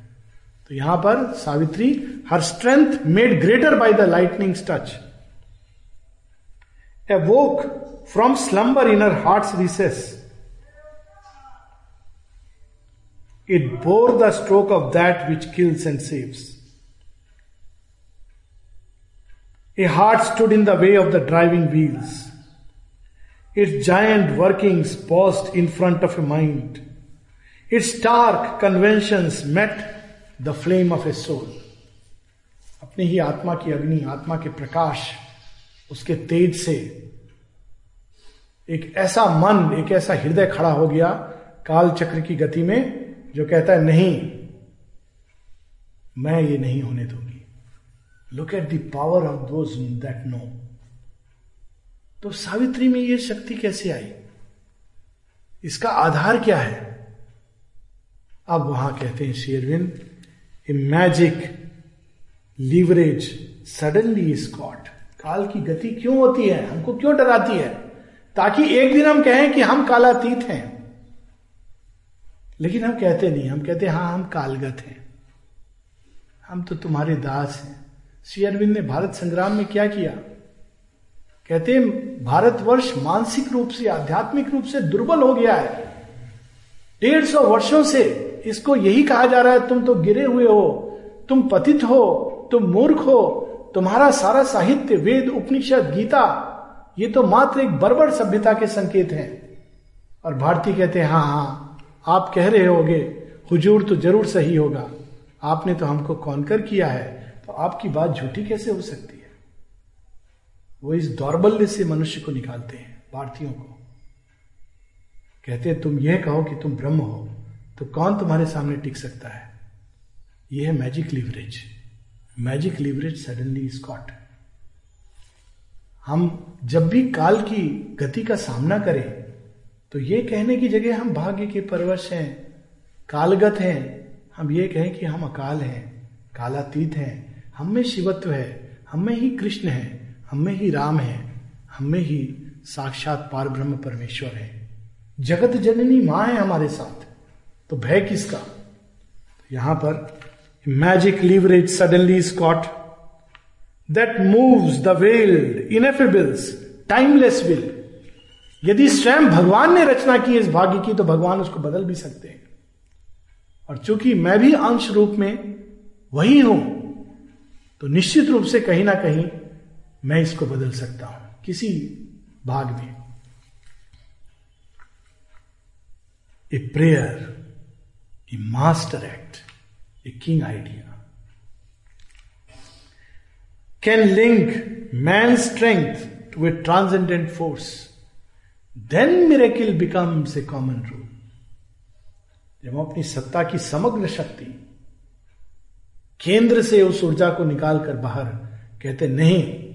तो यहाँ पर Savitri her strength made greater by the lightning touch awoke from slumber in her her heart recess it bore the stroke of that which kills and saves a heart stood in the way of the driving wheels its giant working paused in front of a mind its dark convention met the flame of a soul अपनी ही आत्मा की अग्नि, आत्मा के प्रकाश उसके तेज से एक ऐसा मन, एक ऐसा हृदय खड़ा हो गया काल चक्र की गति में, जो कहता है, नहीं, मैं ये नहीं होने दूँगी। Look at the power of those that know तो सावित्री में यह शक्ति कैसे आई? इसका आधार क्या है? अब वहाँ कहते हैं Shri Aurobindo a magic leverage suddenly is caught काल की गति क्यों होती है? हमको क्यों डराती है? ताकि एक दिन हम कहें कि हम कालातीत हैं। लेकिन हम कहते नहीं, हम कहते हाँ हम कालगत हैं। हम तो तुम्हारे दास हैं। श्री अरविंद ने भारत संग्राम में क्या किया? कहते भारतवर्ष मानसिक रूप से, आध्यात्मिक रूप से दुर्बल हो गया है। डेढ़ सौ वर्षों से इसको यही कहा जा रहा है, तुम तो गिरे हुए हो, तुम पतित हो, तुम मूर्ख हो तुम्हारा सारा साहित्य, वेद, उपनिषद, गीता, ये तो मात्र एक बर्बर सभ्यता के संकेत हैं। और भारती कहते हैं हाँ हाँ आप कह रहे होगे, हुजूर तो ज़रूर सही होगा। आपने तो हमको कॉन्कर किया है तो आपकी बात झूठी कैसे हो सकती है? वो इस दौर्बल्य से मनुष्य को निकालते हैं, भारतीयों को। कहते हैं, तुम यह कहो कि तुम ब्रह्म हो तो कौन तुम्हारे सामने टिक सकता है? यह है magic leverage magic leverage suddenly is caught हम जब भी काल की गति का सामना करें तो ये कहने की जगह हम भाग्य के परवश हैं, कालगत हैं। हम ये कहें कि हम अकाल हैं, कालातीत हैं। हम में शिवत्व है, हम में ही कृष्ण है, हम में ही राम है, हम में ही साक्षात पार ब्रह्म परमेश्वर है। जगत जननी माँ है हमारे साथ तो भय किसका? तो यहाँ पर magic leverage suddenly is caught that moves the veiled ineffable's timeless will यदि स्वयं भगवान ने रचना की इस भाग्य की तो भगवान उसको बदल भी सकते हैं। और चूँकि मैं भी अंश रूप में वही हूँ तो निश्चित रूप से कहीं ना कहीं मैं इसको बदल सकता हूँ, किसी भाग में। A prayer a master act a king idea can link man strength to a transcendent force then miracle becomes a common rule जब हम अपनी सत्ता की समग्र शक्ति केंद्र से उस ऊर्जा को निकालकर बाहर कहते, नहीं,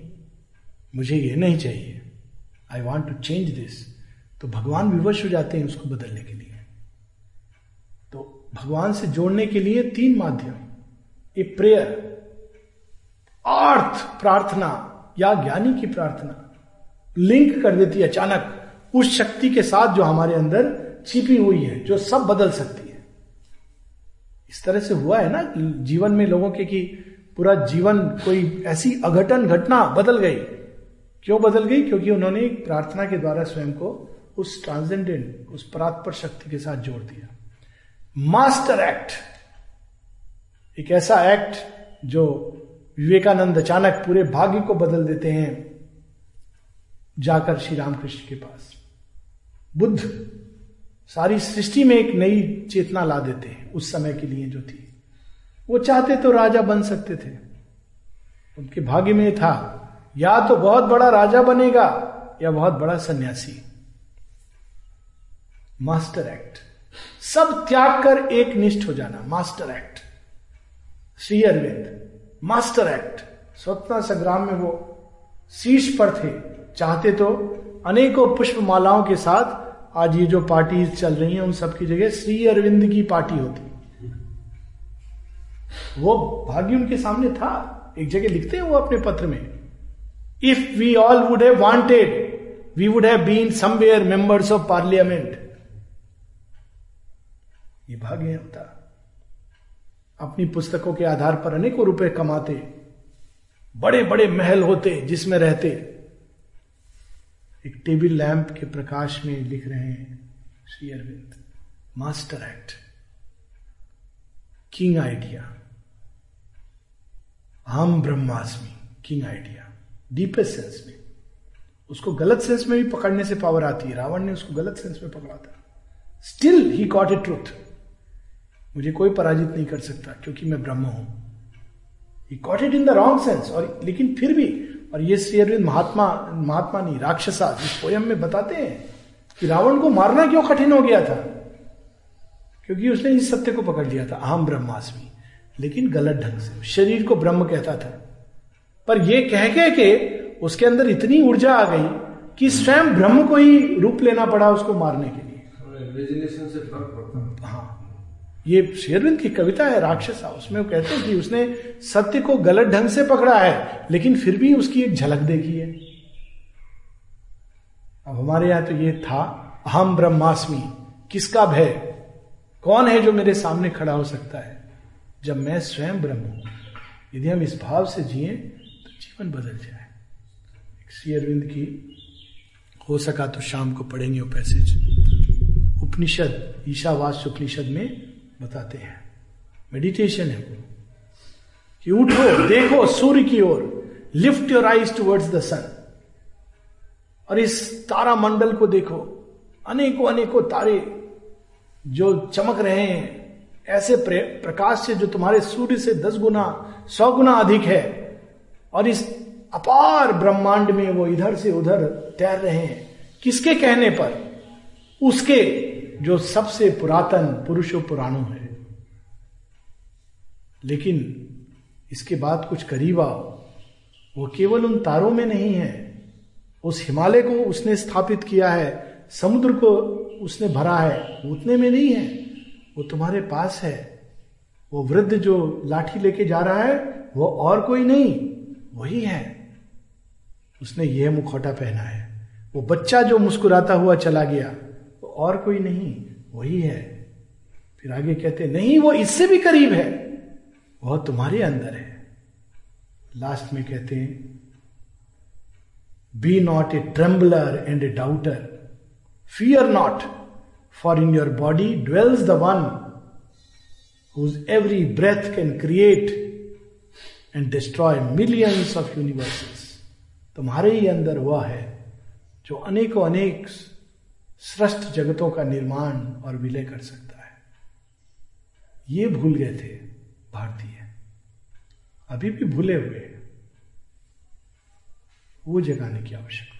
मुझे ये नहीं चाहिए। I want to change this तो भगवान विवश हो जाते हैं उसको बदलने के लिए। भगवान से जोड़ने के लिए तीन माध्यम। ए प्रेयर अर्थ प्रार्थना या ज्ञानी की प्रार्थना। लिंक कर देती है अचानक उस शक्ति के साथ जो हमारे अंदर छिपी हुई है, जो सब बदल सकती है। इस तरह से हुआ है ना जीवन में लोगों के कि पूरा जीवन कोई ऐसी अघटन घटना बदल गई। क्यों बदल गई? क्योंकि उन्होंने प्रार्थना के द्वारा स्वयं को उस ट्रांसजेंडेंट उस परात्पर शक्ति के साथ जोड़ दिया। Master act. एक ऐसा एक्ट जो विवेकानंद अचानक पूरे भाग्य को बदल देते हैं जाकर श्री रामकृष्ण के पास। बुद्ध सारी सृष्टि में एक नई चेतना ला देते हैं, उस समय के लिए जो थी। वो चाहते तो राजा बन सकते थे। उनके भाग्य में था, या तो बहुत बड़ा राजा बनेगा, या बहुत बड़ा सन्यासी। Master act. सब त्याग कर एक निष्ठ हो जाना master act Shri Aurobindo master act स्वतंत्रता संग्राम में वो शीर्ष पर थे। चाहते तो अनेकों पुष्प मालाओं के साथ आज ये जो पार्टी चल रही हैं, उन सब की जगह श्री अरविंद की पार्टी होती। वो भाग्य उनके सामने था। एक जगह लिखते हैं वो अपने पत्र में। If we all would have wanted we would have been somewhere members of parliament ये भाग्य होता अपनी पुस्तकों के आधार पर अनेकों रुपए कमाते बड़े बड़े महल होते जिसमें रहते। एक टेबल लैंप के प्रकाश में लिख रहे हैं, Shri Aurobindo, master act, king idea. हम ब्रह्मास्मि, किंग आइडिया, डीपेस्ट सेंस में। उसको गलत सेंस में भी पकड़ने से पावर आती है। रावण ने उसको गलत सेंस में पकड़ा था। Still he caught a truth मुझे कोई पराजित नहीं कर सकता क्योंकि मैं ब्रह्म हूँ। He caught it in the wrong sense और लेकिन फिर भी और ये श्री अरविंद महात्मा महात्मा नहीं राक्षसा इस पोयम में बताते हैं कि रावण को मारना क्यों कठिन हो गया था? क्योंकि उसने इस सत्य को पकड़ लिया था अहम ब्रह्मास्मि। लेकिन गलत ढंग से शरीर को ब्रह्म कहता था। पर यह कह कह के उसके अंदर इतनी ऊर्जा आ गई कि स्वयं ब्रह्म को ही रूप लेना पड़ा उसको मारने के लिए। से फ़र्क पड़ता हाँ। ये शेरविंद की कविता है, राक्षसा उसमें वो कहते हैं कि उसने सत्य को गलत ढंग से पकड़ा है, लेकिन फिर भी उसकी एक झलक देखी है। अब हमारे यहाँ तो ये था, अहम ब्रह्मास्मि, किसका भय? कौन है जो मेरे सामने खड़ा हो सकता है? जब मैं स्वयं ब्रह्म हूँ, यदि हम इस भाव से जिए तो जीवन बदल जाए। श्री अरविंद की, हो सका तो शाम को पढ़ेंगे वो पैसेज उपनिषद ईशावास उपनिषद में बताते हैं। मेडिटेशन है वो। कि उठो, देखो सूर्य की ओर। Lift your eyes towards the sun और इस तारा मंडल को देखो। अनेकों अनेकों तारे जो चमक रहे हैं। ऐसे प्रकाश से जो तुम्हारे सूर्य से दस गुना, सौ गुना अधिक है। और इस अपार ब्रह्मांड में वो इधर से उधर तैर रहे हैं। किसके कहने पर? उसके जो सबसे पुरातन पुरुषो पुराणों है। लेकिन इसके बाद कुछ करीब आओ वो केवल उन तारों में नहीं है, उस हिमालय को उसने स्थापित किया है, समुद्र को उसने भरा है उतने में नहीं है, वो तुम्हारे पास है। वो वृद्ध जो लाठी लेके जा रहा है, वो और कोई नहीं, वही है। उसने यह मुखौटा पहना है। वो बच्चा जो मुस्कुराता हुआ चला गया और कोई नहीं, वही है। फिर आगे कहते, नहीं, वो इससे भी करीब है। वह तुम्हारे अंदर है। लास्ट में कहते हैं be not a trembler and a doubter fear not for in your body dwells the one whose every breath can create and destroy millions of universes तुम्हारे ही अंदर वह है, जो अनेकों अनेक सृष्ट जगतों का निर्माण और विलय कर सकता है। ये भूल गए थे भारतीय। अभी भी भूले हुए वो जगाने की आवश्यकता